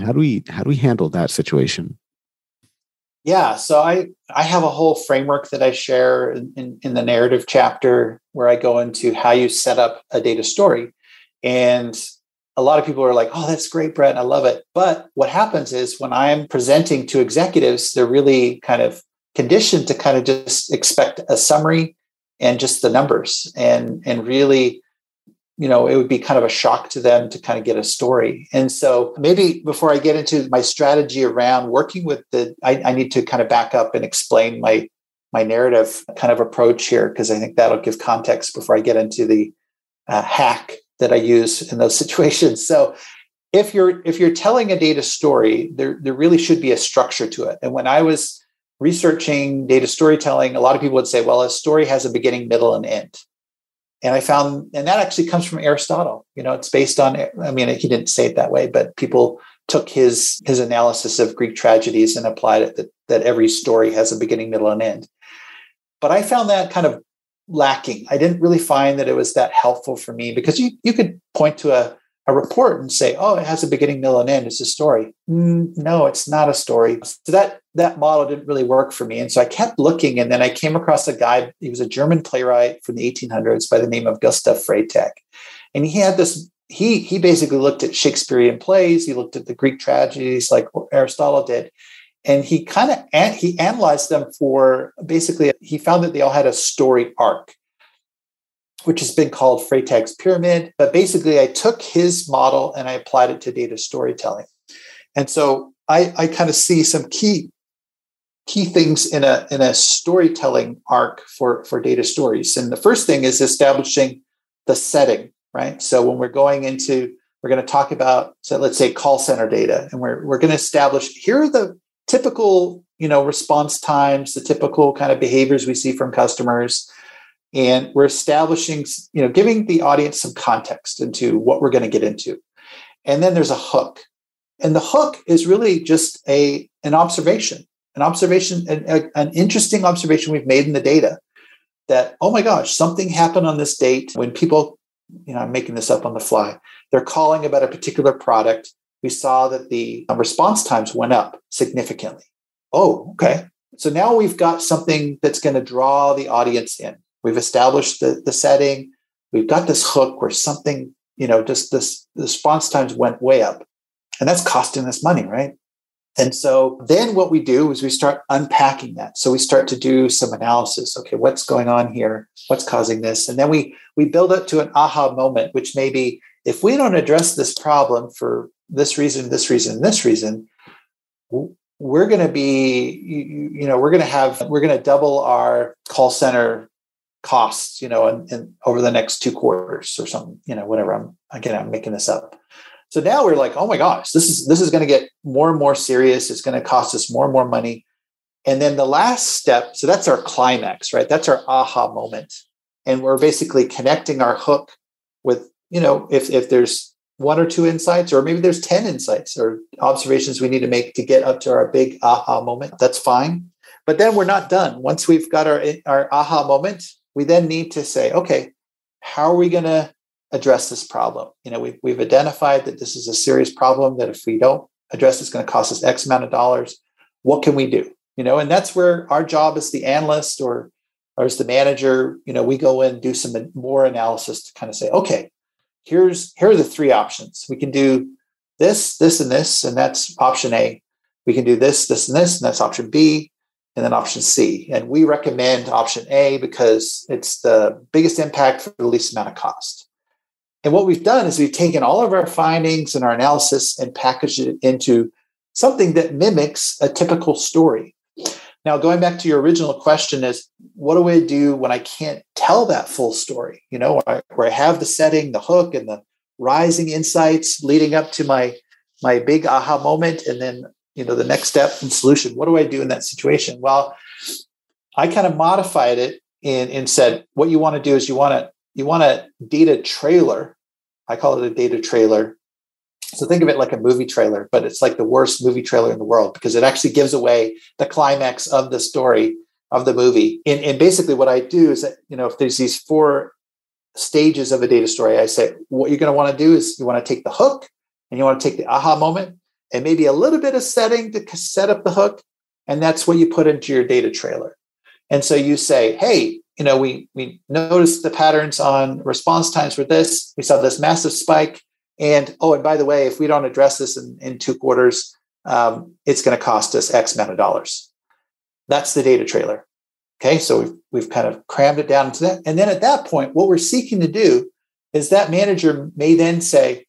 How do we how do we handle that situation? Yeah so i i have a whole framework that i share in, in, in, the narrative chapter where i go into how you set up a data story. And a lot of people are like oh that's great brent i love it. But what happens is when i'm presenting to executives they're really kind of conditioned to kind of just expect a summary and just the numbers. And and really you know it would be kind of a shock to them to kind of get a story. And so maybe before i get into my strategy around working with the i, I need to kind of back up and explain my my narrative kind of approach here because i think that'll give context before i get into the uh, hack that i use in those situations. So if you're if you're telling a data story there there really should be a structure to it. And when i was researching data storytelling, a lot of people would say, well, a story has a beginning, middle, and end. And I found, and that actually comes from Aristotle. You know, it's based on, I mean, he didn't say it that way, but people took his his analysis of Greek tragedies and applied it that, that every story has a beginning, middle, and end. But I found that kind of lacking. I didn't really find that it was that helpful for me because you you could point to a a report and say, "Oh, it has a beginning, middle, and end. It's a story." Mm, no, it's not a story. So that that model didn't really work for me, and so I kept looking, and then I came across a guy. He was a German playwright from the 1800s by the name of Gustav Freytag, and he had this. He he basically looked at Shakespearean plays. He looked at the Greek tragedies, like Aristotle did, and he kind of he analyzed them for basically. He found that they all had a story arc which has been called Freytag's pyramid. But basically, I took his model and I applied it to data storytelling. And so I, I kind of see some key key things in a in a storytelling arc for for data stories. And the first thing is establishing the setting, right? So when we're going into We're going to talk about, so let's say, call center data, and we're we're going to establish here are the typical, you know, response times, the typical kind of behaviors we see from customers, and we're establishing, you know, giving the audience some context into what we're going to get into, and then there's a hook, and the hook is really just a an observation, an observation, an, an interesting observation we've made in the data that oh my gosh, something happened on this date when people you know, I'm making this up on the fly. They're calling about a particular product. We saw that the uh, response times went up significantly. Oh, okay. So now we've got something that's going to draw the audience in. We've established the, the setting. We've got this hook where something, you know, just this the response times went way up. And that's costing us money, right? And so then what we do is we start unpacking that. So we start to do some analysis. Okay, what's going on here? What's causing this? And then we we build up to an aha moment, which may be if we don't address this problem for this reason, this reason, this reason, we're going to be you, you know we're going to have we're going to double our call center costs you know and, over the next two quarters or something you know whatever i'm again i'm making this up so now we're like, oh my gosh, this is this is going to get more and more serious. It's going to cost us more and more money. And then the last step, so that's our climax, right? That's our aha moment. And we're basically connecting our hook with, you know, if if there's one or two insights, or maybe there's 10 insights or observations we need to make to get up to our big aha moment, that's fine. But then we're not done. Once we've got our, our aha moment, we then need to say, okay, how are we going to address this problem. You know, we've, we've identified that this is a serious problem that if we don't address it's going to cost us X amount of dollars. What can we do? You know, and that's where our job as the analyst or, or as the manager, you know, we go in and do some more analysis to kind of say, okay, here's here are the three options. We can do this, this, and this, and that's option A. We can do this, this, and this, and that's option B, and then option C. And we recommend option A because it's the biggest impact for the least amount of cost. And what we've done is we've taken all of our findings and our analysis and packaged it into something that mimics a typical story. Now, going back to your original question is what do I do when I can't tell that full story? You know, where I, where I have the setting, the hook, and the rising insights leading up to my my big aha moment, and then you know the next step and solution. What do I do in that situation? Well, I kind of modified it and, and said what you want to do is you want to you want a data trailer I call it a data trailer. So think of it like a movie trailer, but it's like the worst movie trailer in the world because it actually gives away the climax of the story of the movie. And, and basically, what I do is that, you know, if there's these four stages of a data story, I say, what you're going to want to do is you want to take the hook and you want to take the aha moment and maybe a little bit of setting to set up the hook. And that's what you put into your data trailer. And so you say, hey, you know, we we noticed the patterns on response times for this. We saw this massive spike. And oh, and by the way, if we don't address this in, in two quarters, um, it's going to cost us X amount of dollars. That's the data trailer. Okay, so we've we've kind of crammed it down into that. And then at that point, what we're seeking to do is that manager may then say,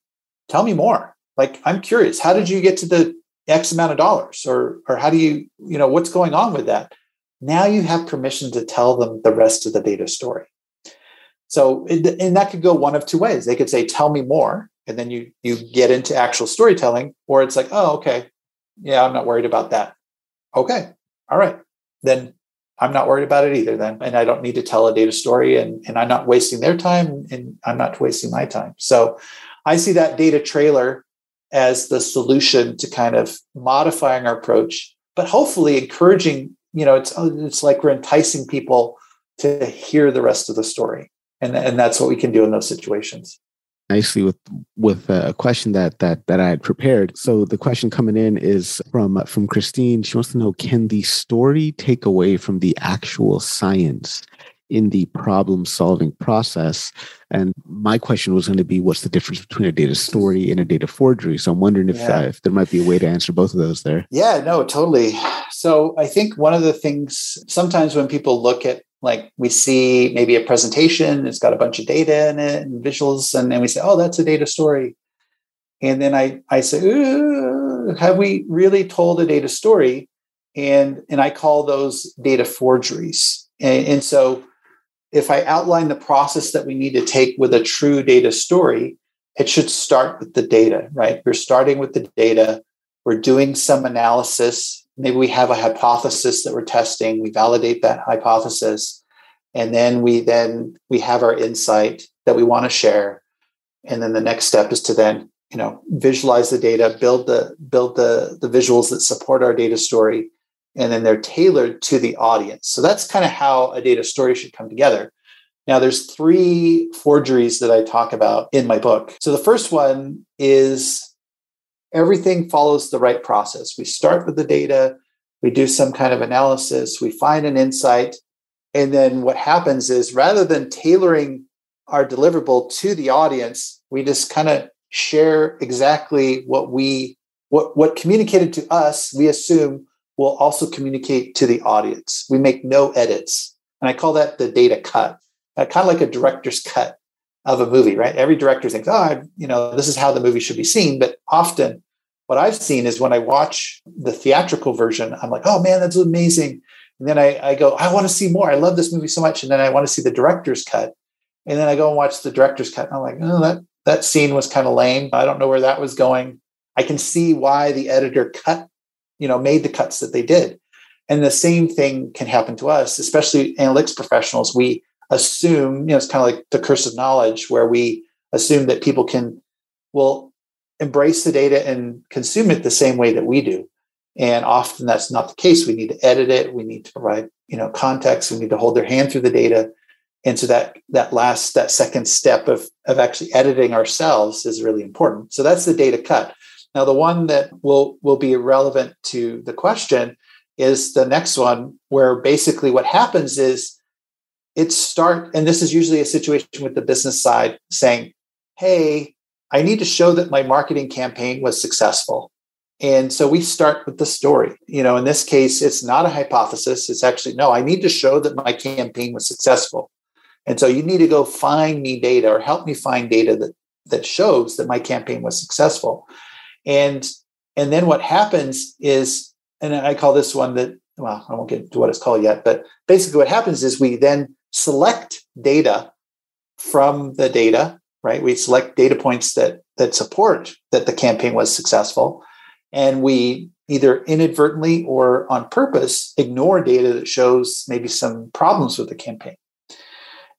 "Tell me more. Like I'm curious. How did you get to the X amount of dollars, or or how do you you know what's going on with that?" Now you have permission to tell them the rest of the data story. So, and that could go one of two ways. They could say, "Tell me more," and then you you get into actual storytelling, or it's like, "Oh, okay, yeah, I'm not worried about that." Okay, all right, then I'm not worried about it either. Then, and I don't need to tell a data story, and and I'm not wasting their time, and I'm not wasting my time. So, I see that data trailer as the solution to kind of modifying our approach, but hopefully encouraging you know it's it's like we're enticing people to hear the rest of the story and and that's what we can do in those situations nicely with with uh, a question that that that I had prepared. So the question coming in is from from Christine. She wants to know: Can the story take away from the actual science in the problem solving process? And my question was going to be, what's the difference between a data story and a data forgery? So I'm wondering if yeah. uh, if there might be a way to answer both of those there. Yeah, no, totally. So I think one of the things sometimes when people look at like we see maybe a presentation, it's got a bunch of data in it and visuals, and then we say, oh, that's a data story. And then I I say, have we really told a data story? And and I call those data forgeries. and, and so if I outline the process that we need to take with a true data story, it should start with the data, right? We're starting with the data. We're doing some analysis. Maybe we have a hypothesis that we're testing. We validate that hypothesis. And then we then we have our insight that we want to share. And then the next step is to then, you know, visualize the data, build the build the, the visuals that support our data story, and then they're tailored to the audience. So that's kind of how a data story should come together. Now, there's three forgeries that I talk about in my book. So the first one is everything follows the right process. We start with the data, we do some kind of analysis, we find an insight, and then what happens is rather than tailoring our deliverable to the audience, we just kind of share exactly what we what what communicated to us, we assume will also communicate to the audience. We make no edits. And I call that the data cut uh, kind of like a director's cut of a movie, right? Every director thinks, oh, I, you know, this is how the movie should be seen. But often, what I've seen is when I watch the theatrical version, I'm like, oh man, that's amazing. And then I, I go, I want to see more. I love this movie so much. And then I want to see the director's cut. And then I go and watch the director's cut. And I'm like, oh, that, that scene was kind of lame. I don't know where that was going. I can see why the editor cut, you know, made the cuts that they did. And the same thing can happen to us, especially analytics professionals. We assume, you know, it's kind of like the curse of knowledge where we assume that people can will embrace the data and consume it the same way that we do. And often that's not the case. We need to edit it. We need to provide, you know, context. We need to hold their hand through the data. And so that that last, that second step of, of actually editing ourselves is really important. So that's the data cut. Now, the one that will will be relevant to the question is the next one, where basically what happens is it start and this is usually a situation with the business side saying hey i need to show that my marketing campaign was successful. And so we start with the story. You know in this case it's not a hypothesis. It's actually no i need to show that my campaign was successful. And so you need to go find me data or help me find data that that shows that my campaign was successful and and then what happens is and i call this one that well i won't get to what it's called yet but basically what happens is we then select data from the data, right? We select data points that that support that the campaign was successful, and we either inadvertently or on purpose ignore data that shows maybe some problems with the campaign.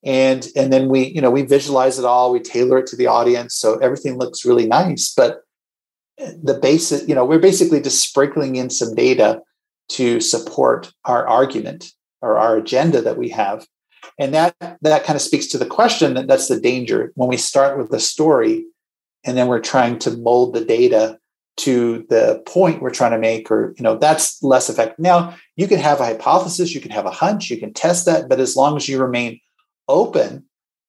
And and then we you know we visualize it all, we tailor it to the audience, so everything looks really nice. But the basic you know we're basically just sprinkling in some data to support our argument or our agenda that we have. And that that kind of speaks to the question that that's the danger when we start with the story and then we're trying to mold the data to the point we're trying to make or you know that's less effective. Now you can have a hypothesis you can have a hunch you can test that but as long as you remain open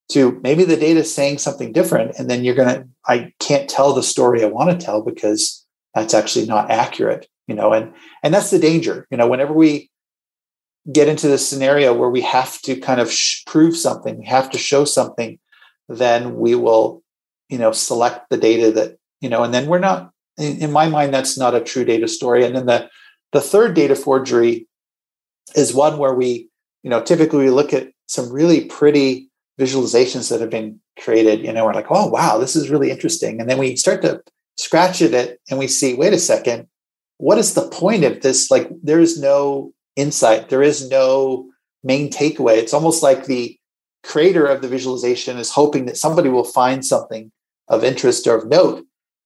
to maybe the data is saying something different and then you're going to i can't tell the story i want to tell because that's actually not accurate you know and and that's the danger you know whenever we get into this scenario where we have to kind of sh- prove something, we have to show something, then we will, you know, select the data that, you know, and then we're not, in, in my mind, that's not a true data story. And then the, the third data forgery is one where we, you know, typically we look at some really pretty visualizations that have been created, you know, we're like, oh, wow, this is really interesting. And then we start to scratch at it and we see, wait a second, what is the point of this? Like, there's no insight. There is no main takeaway. It's almost like the creator of the visualization is hoping that somebody will find something of interest or of note.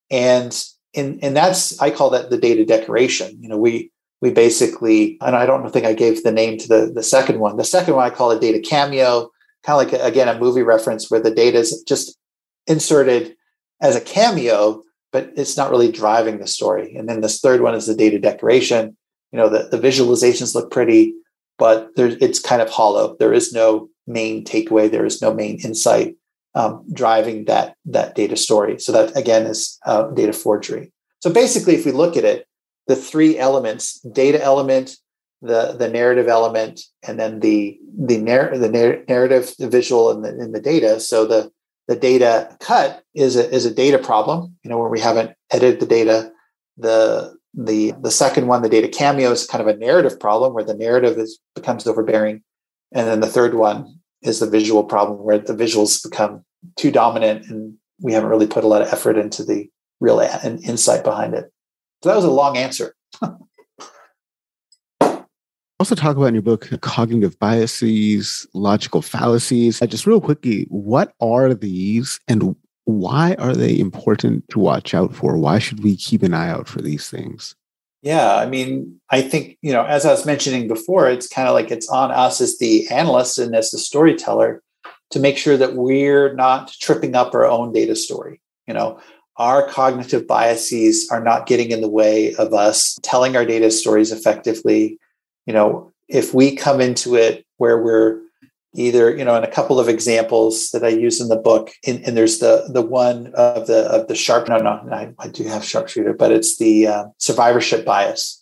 And and, and that's I call that the data decoration. You know, we we basically, and I don't think I gave the name to the, the second one. The second one I call it data cameo, kind of like again a movie reference where the data is just inserted as a cameo, but it's not really driving the story. And then this third one is the data decoration, you know the, the visualizations look pretty but there's it's kind of hollow. There is no main takeaway. There is no main insight um, driving that that data story. So that again is uh, data forgery. So basically if we look at it the three elements data element the the narrative element and then the the, narr- the narr- narrative the visual and the, and the data so the the data cut is a, is a data problem you know where we haven't edited the data the the the second one, the data cameo, is kind of a narrative problem where the narrative is becomes overbearing, and then the third one is the visual problem where the visuals become too dominant and we haven't really put a lot of effort into the real insight behind it. So that was a long answer. also talk about in your book cognitive biases, logical fallacies. Uh, just real quickly, what are these and why are they important to watch out for? Why should we keep an eye out for these things? Yeah, I mean, I think, you know, as I was mentioning before, it's kind of like it's on us as the analyst and as the storyteller to make sure that we're not tripping up our own data story. You know, our cognitive biases are not getting in the way of us telling our data stories effectively. You know, if we come into it where we're either you know in a couple of examples that i use in the book and, and there's the the one of the of the sharp no no i, I do have sharpshooter but it's the uh, survivorship bias.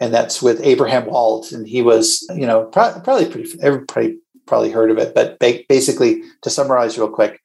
And that's with abraham wald and he was you know pro- probably pretty everybody probably heard of it but ba- basically to summarize real quick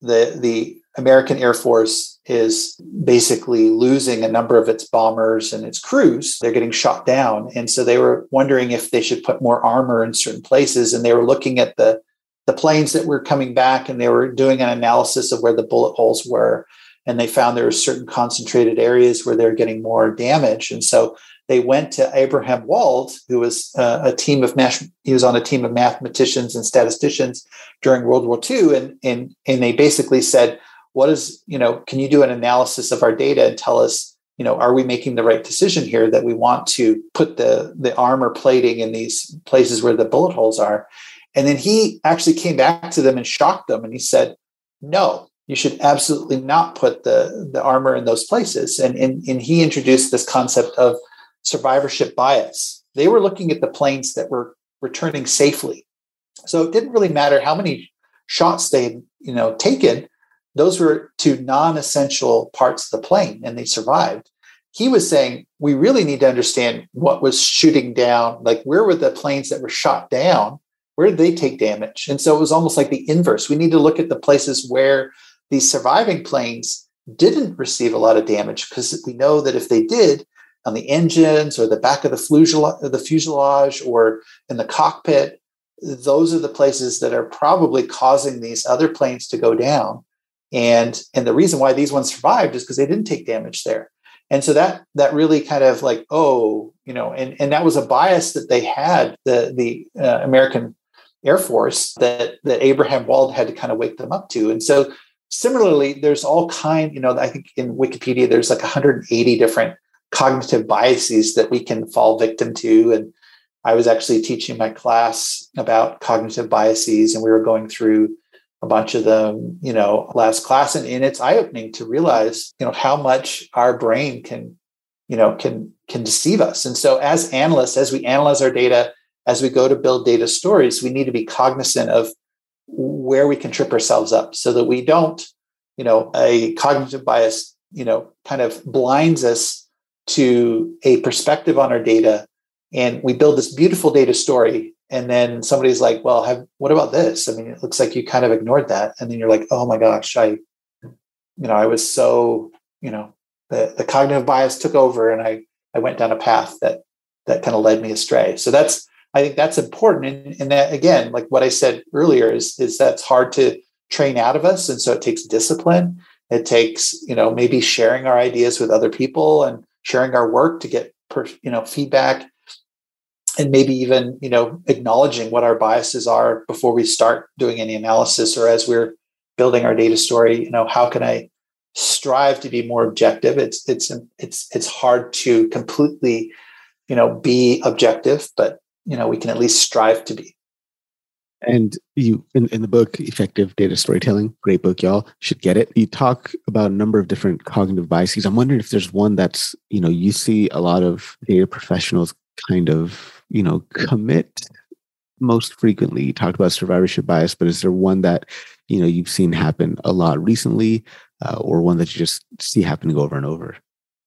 the the American Air Force is basically losing a number of its bombers and its crews. They're getting shot down. And so they were wondering if they should put more armor in certain places. And they were looking at the, the planes that were coming back and they were doing an analysis of where the bullet holes were. And they found there were certain concentrated areas where they're getting more damage. And so they went to Abraham Wald, who was uh, a team of he was on a team of mathematicians and statisticians during World War II, and and and they basically said, what is you know can you do an analysis of our data and tell us you know are we making the right decision here that we want to put the the armor plating in these places where the bullet holes are? And then he actually came back to them and shocked them and he said no you should absolutely not put the the armor in those places. And and, and he introduced this concept of survivorship bias. They were looking at the planes that were returning safely. So it didn't really matter how many shots they had you know taken those were two non-essential parts of the plane and they survived. He was saying we really need to understand what was shooting down like where were the planes that were shot down? Where did they take damage? And so it was almost like the inverse. We need to look at the places where these surviving planes didn't receive a lot of damage because we know that if they did on the engines or the back of the fuselage, the fuselage or in the cockpit those are the places that are probably causing these other planes to go down and and the reason why these ones survived is because they didn't take damage there. And so that that really kind of like oh you know and and that was a bias that they had the the uh, american air force that that abraham wald had to kind of wake them up to. And so similarly there's all kind you know i think in wikipedia there's like 180 different cognitive biases that we can fall victim to. And i was actually teaching my class about cognitive biases and we were going through a bunch of them, you know, last class. And, and it's eye-opening to realize, you know, how much our brain can, you know, can can deceive us. And so as analysts, as we analyze our data, as we go to build data stories, we need to be cognizant of where we can trip ourselves up so that we don't, you know, a cognitive bias, you know, kind of blinds us to a perspective on our data. And we build this beautiful data story and then somebody's like well have what about this? I mean it looks like you kind of ignored that. And then you're like oh my gosh i you know i was so you know the, the cognitive bias took over and i i went down a path that that kind of led me astray. So that's i think that's important. And, and that again like what i said earlier is is that's hard to train out of us. And so it takes discipline. It takes you know maybe sharing our ideas with other people and sharing our work to get you know feedback and maybe even you know acknowledging what our biases are before we start doing any analysis or as we're building our data story you know how can i strive to be more objective? It's it's it's it's hard to completely you know be objective but you know we can at least strive to be. And you in, in the book effective data storytelling great book y'all should get it. You talk about a number of different cognitive biases. I'm wondering if there's one that's you know you see a lot of data professionals kind of you know commit most frequently. You talked about survivorship bias but is there one that you know you've seen happen a lot recently uh, or one that you just see happening over and over?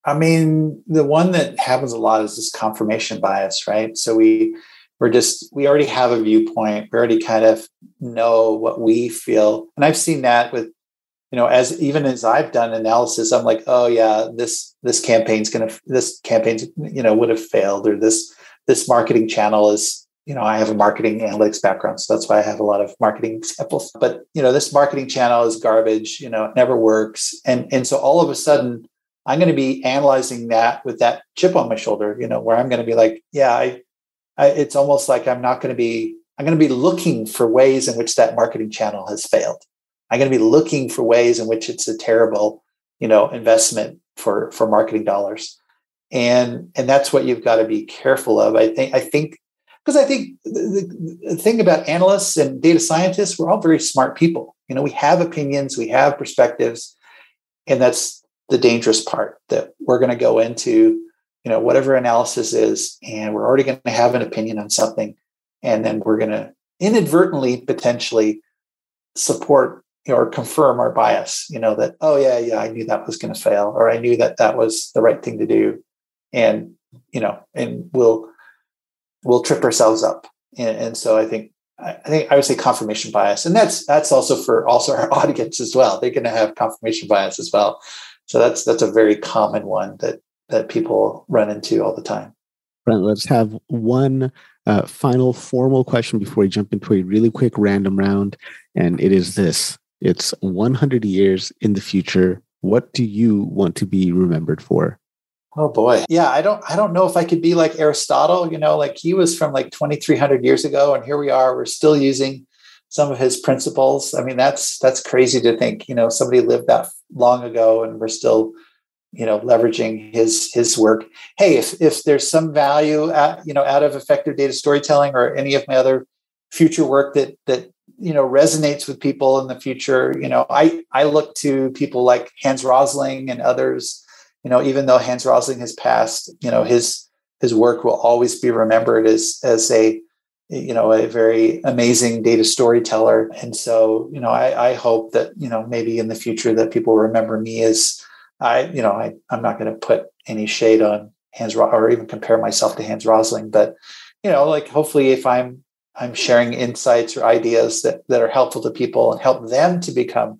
I mean the one that happens a lot is this confirmation bias right? So we we're just we already have a viewpoint. We already kind of know what we feel. And i've seen that with you know as even as i've done analysis i'm like oh yeah this this campaign's gonna this campaign's you know would have failed or this this marketing channel is you know, I have a marketing analytics background, so that's why I have a lot of marketing examples. But you know, this marketing channel is garbage. You know, it never works, and and so all of a sudden, I'm going to be analyzing that with that chip on my shoulder. You know, where I'm going to be like, yeah, I, I it's almost like I'm not going to be. I'm going to be looking for ways in which that marketing channel has failed. I'm going to be looking for ways in which it's a terrible, you know, investment for for marketing dollars, and and that's what you've got to be careful of. I think I think because I think the, the, thing about analysts and data scientists, we're all very smart people. You know, we have opinions, we have perspectives, and that's the dangerous part that we're going to go into, you know, whatever analysis is, and we're already going to have an opinion on something, and then we're going to inadvertently potentially support or confirm our bias. You know that oh yeah yeah I knew that was going to fail, or I knew that that was the right thing to do, and you know, and we'll we'll trip ourselves up. And, and so I think I think I would say confirmation bias, and that's that's also for also our audience as well. They're going to have confirmation bias as well. So that's that's a very common one that that people run into all the time. Brent, let's have one uh, final formal question before we jump into a really quick random round, and it is this: It's 100 years in the future. What do you want to be remembered for? Oh boy. Yeah, I don't I don't know if I could be like Aristotle, you know, like he was from like 2300 years ago and here we are we're still using some of his principles. I mean, that's that's crazy to think, you know, somebody lived that long ago and we're still you know leveraging his his work hey if if there's some value at, you know out of effective data storytelling or any of my other future work that that you know resonates with people in the future you know i i look to people like hans rosling and others you know, even though Hans Rosling has passed, you know, his his work will always be remembered as as a you know a very amazing data storyteller. And so you know I, I hope that you know maybe in the future that people remember me as i you know I, i'm not going to put any shade on hans or even compare myself to hans rosling but you know like hopefully if i'm i'm sharing insights or ideas that that are helpful to people and help them to become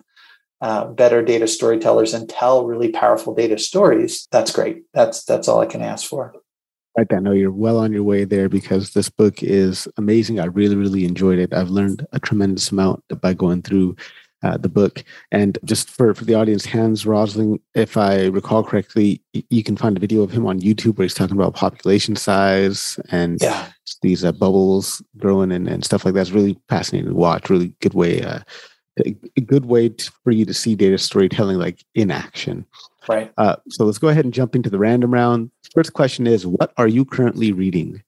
uh, better data storytellers and tell really powerful data stories, that's great. That's that's all I can ask for. Right, I know you're well on your way there because this book is amazing. I really, really enjoyed it. I've learned a tremendous amount by going through uh, the book. And just for, for the audience, Hans Rosling, if I recall correctly, you can find a video of him on YouTube where he's talking about population size and yeah. these uh, bubbles growing and, and stuff like that. It's really fascinating to watch. Really good way uh, a good way to, for you to see data storytelling like in action. Right. Uh, so let's go ahead and jump into the random round. First question is What are you currently reading?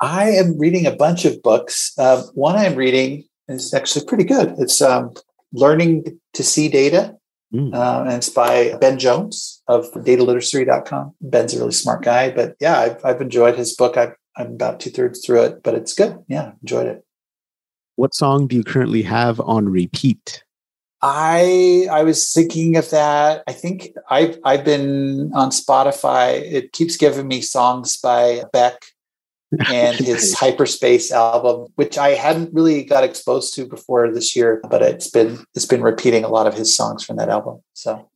I am reading a bunch of books. Uh, one I'm reading is actually pretty good. It's um, Learning to See Data, mm. uh, and it's by Ben Jones of dataliteracy.com. Ben's a really smart guy, but yeah, I've, I've enjoyed his book. i am about two thirds through it, but it's good. Yeah, enjoyed it. What song do you currently have on repeat? I I was thinking of that. I think I've I've been on Spotify. It keeps giving me songs by Beck and his Hyperspace album, which I hadn't really got exposed to before this year, but it's been it's been repeating a lot of his songs from that album. So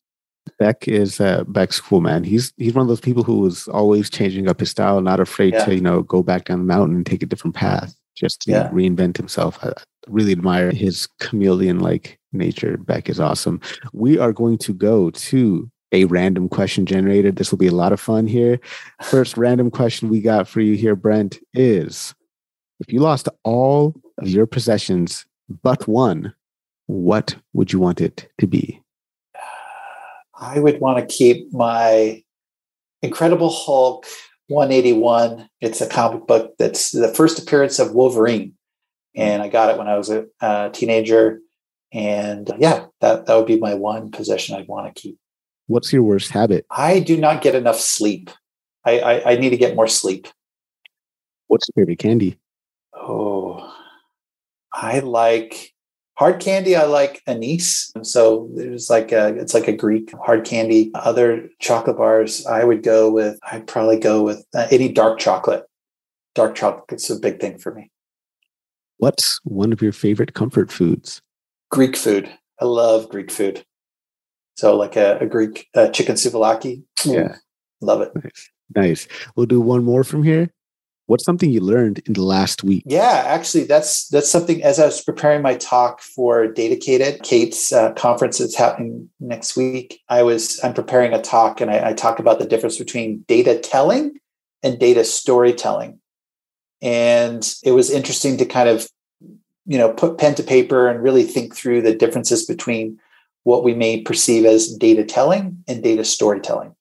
Beck is uh, Beck's cool man. He's he's one of those people who is always changing up his style, not afraid yeah. to you know go back down the mountain and take a different path just to yeah. reinvent himself. I really admire his chameleon like nature. Beck is awesome. We are going to go to a random question generator. This will be a lot of fun here. First random question we got for you here, Brent, is if you lost all of your possessions but one, what would you want it to be? I would want to keep my Incredible Hulk 181. It's a comic book that's the first appearance of Wolverine. And I got it when I was a, teenager. And uh, yeah, that, that would be my one possession I'd want to keep. What's your worst habit? I do not get enough sleep. I, I, I need to get more sleep. What's your favorite candy? Oh, I like Hard candy, I like anise. So there's like a, it's like a Greek hard candy. Other chocolate bars, I would go with, I'd probably go with uh, any dark chocolate. Dark chocolate's a big thing for me. What's one of your favorite comfort foods? Greek food. I love Greek food. So like a, a Greek uh, chicken souvlaki. Yeah. Love it. Nice. nice. We'll do one more from here. What's something you learned in the last week? Yeah, actually, that's that's something. As I was preparing my talk for Datacated, Kate's uh, conference is happening next week. I was I'm preparing a talk, and I, I talk about the difference between data telling and data storytelling. And it was interesting to kind of, you know, put pen to paper and really think through the differences between what we may perceive as data telling and data storytelling.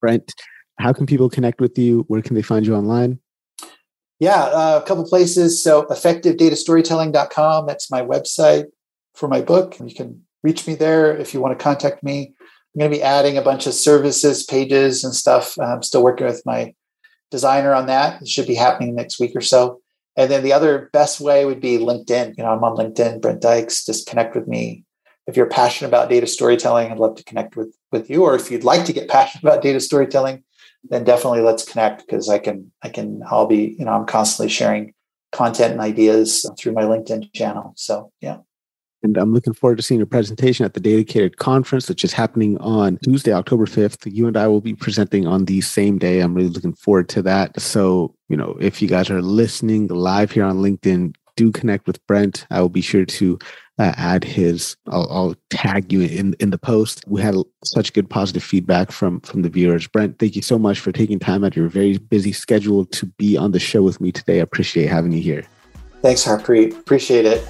Brent, how can people connect with you? Where can they find you online? Yeah, uh, a couple places. So effectivedatastorytelling.com, that's my website for my book. You can reach me there if you want to contact me. I'm going to be adding a bunch of services, pages, and stuff. I'm still working with my designer on that. It should be happening next week or so. And then the other best way would be LinkedIn. You know, I'm on LinkedIn, Brent Dykes. Just connect with me. If you're passionate about data storytelling, I'd love to connect with with you. Or if you'd like to get passionate about data storytelling, then definitely let's connect because I can I can I'll be you know I'm constantly sharing content and ideas through my LinkedIn channel. So yeah. And I'm looking forward to seeing your presentation at the Datacated Conference, which is happening on Tuesday, October 5th. You and I will be presenting on the same day. I'm really looking forward to that. So, you know, if you guys are listening live here on LinkedIn, do connect with Brent. I will be sure to uh, add his. I'll, I'll, tag you in in the post. We had such good positive feedback from from the viewers. Brent, thank you so much for taking time out of your very busy schedule to be on the show with me today. I appreciate having you here. Thanks, Harpreet. Appreciate it.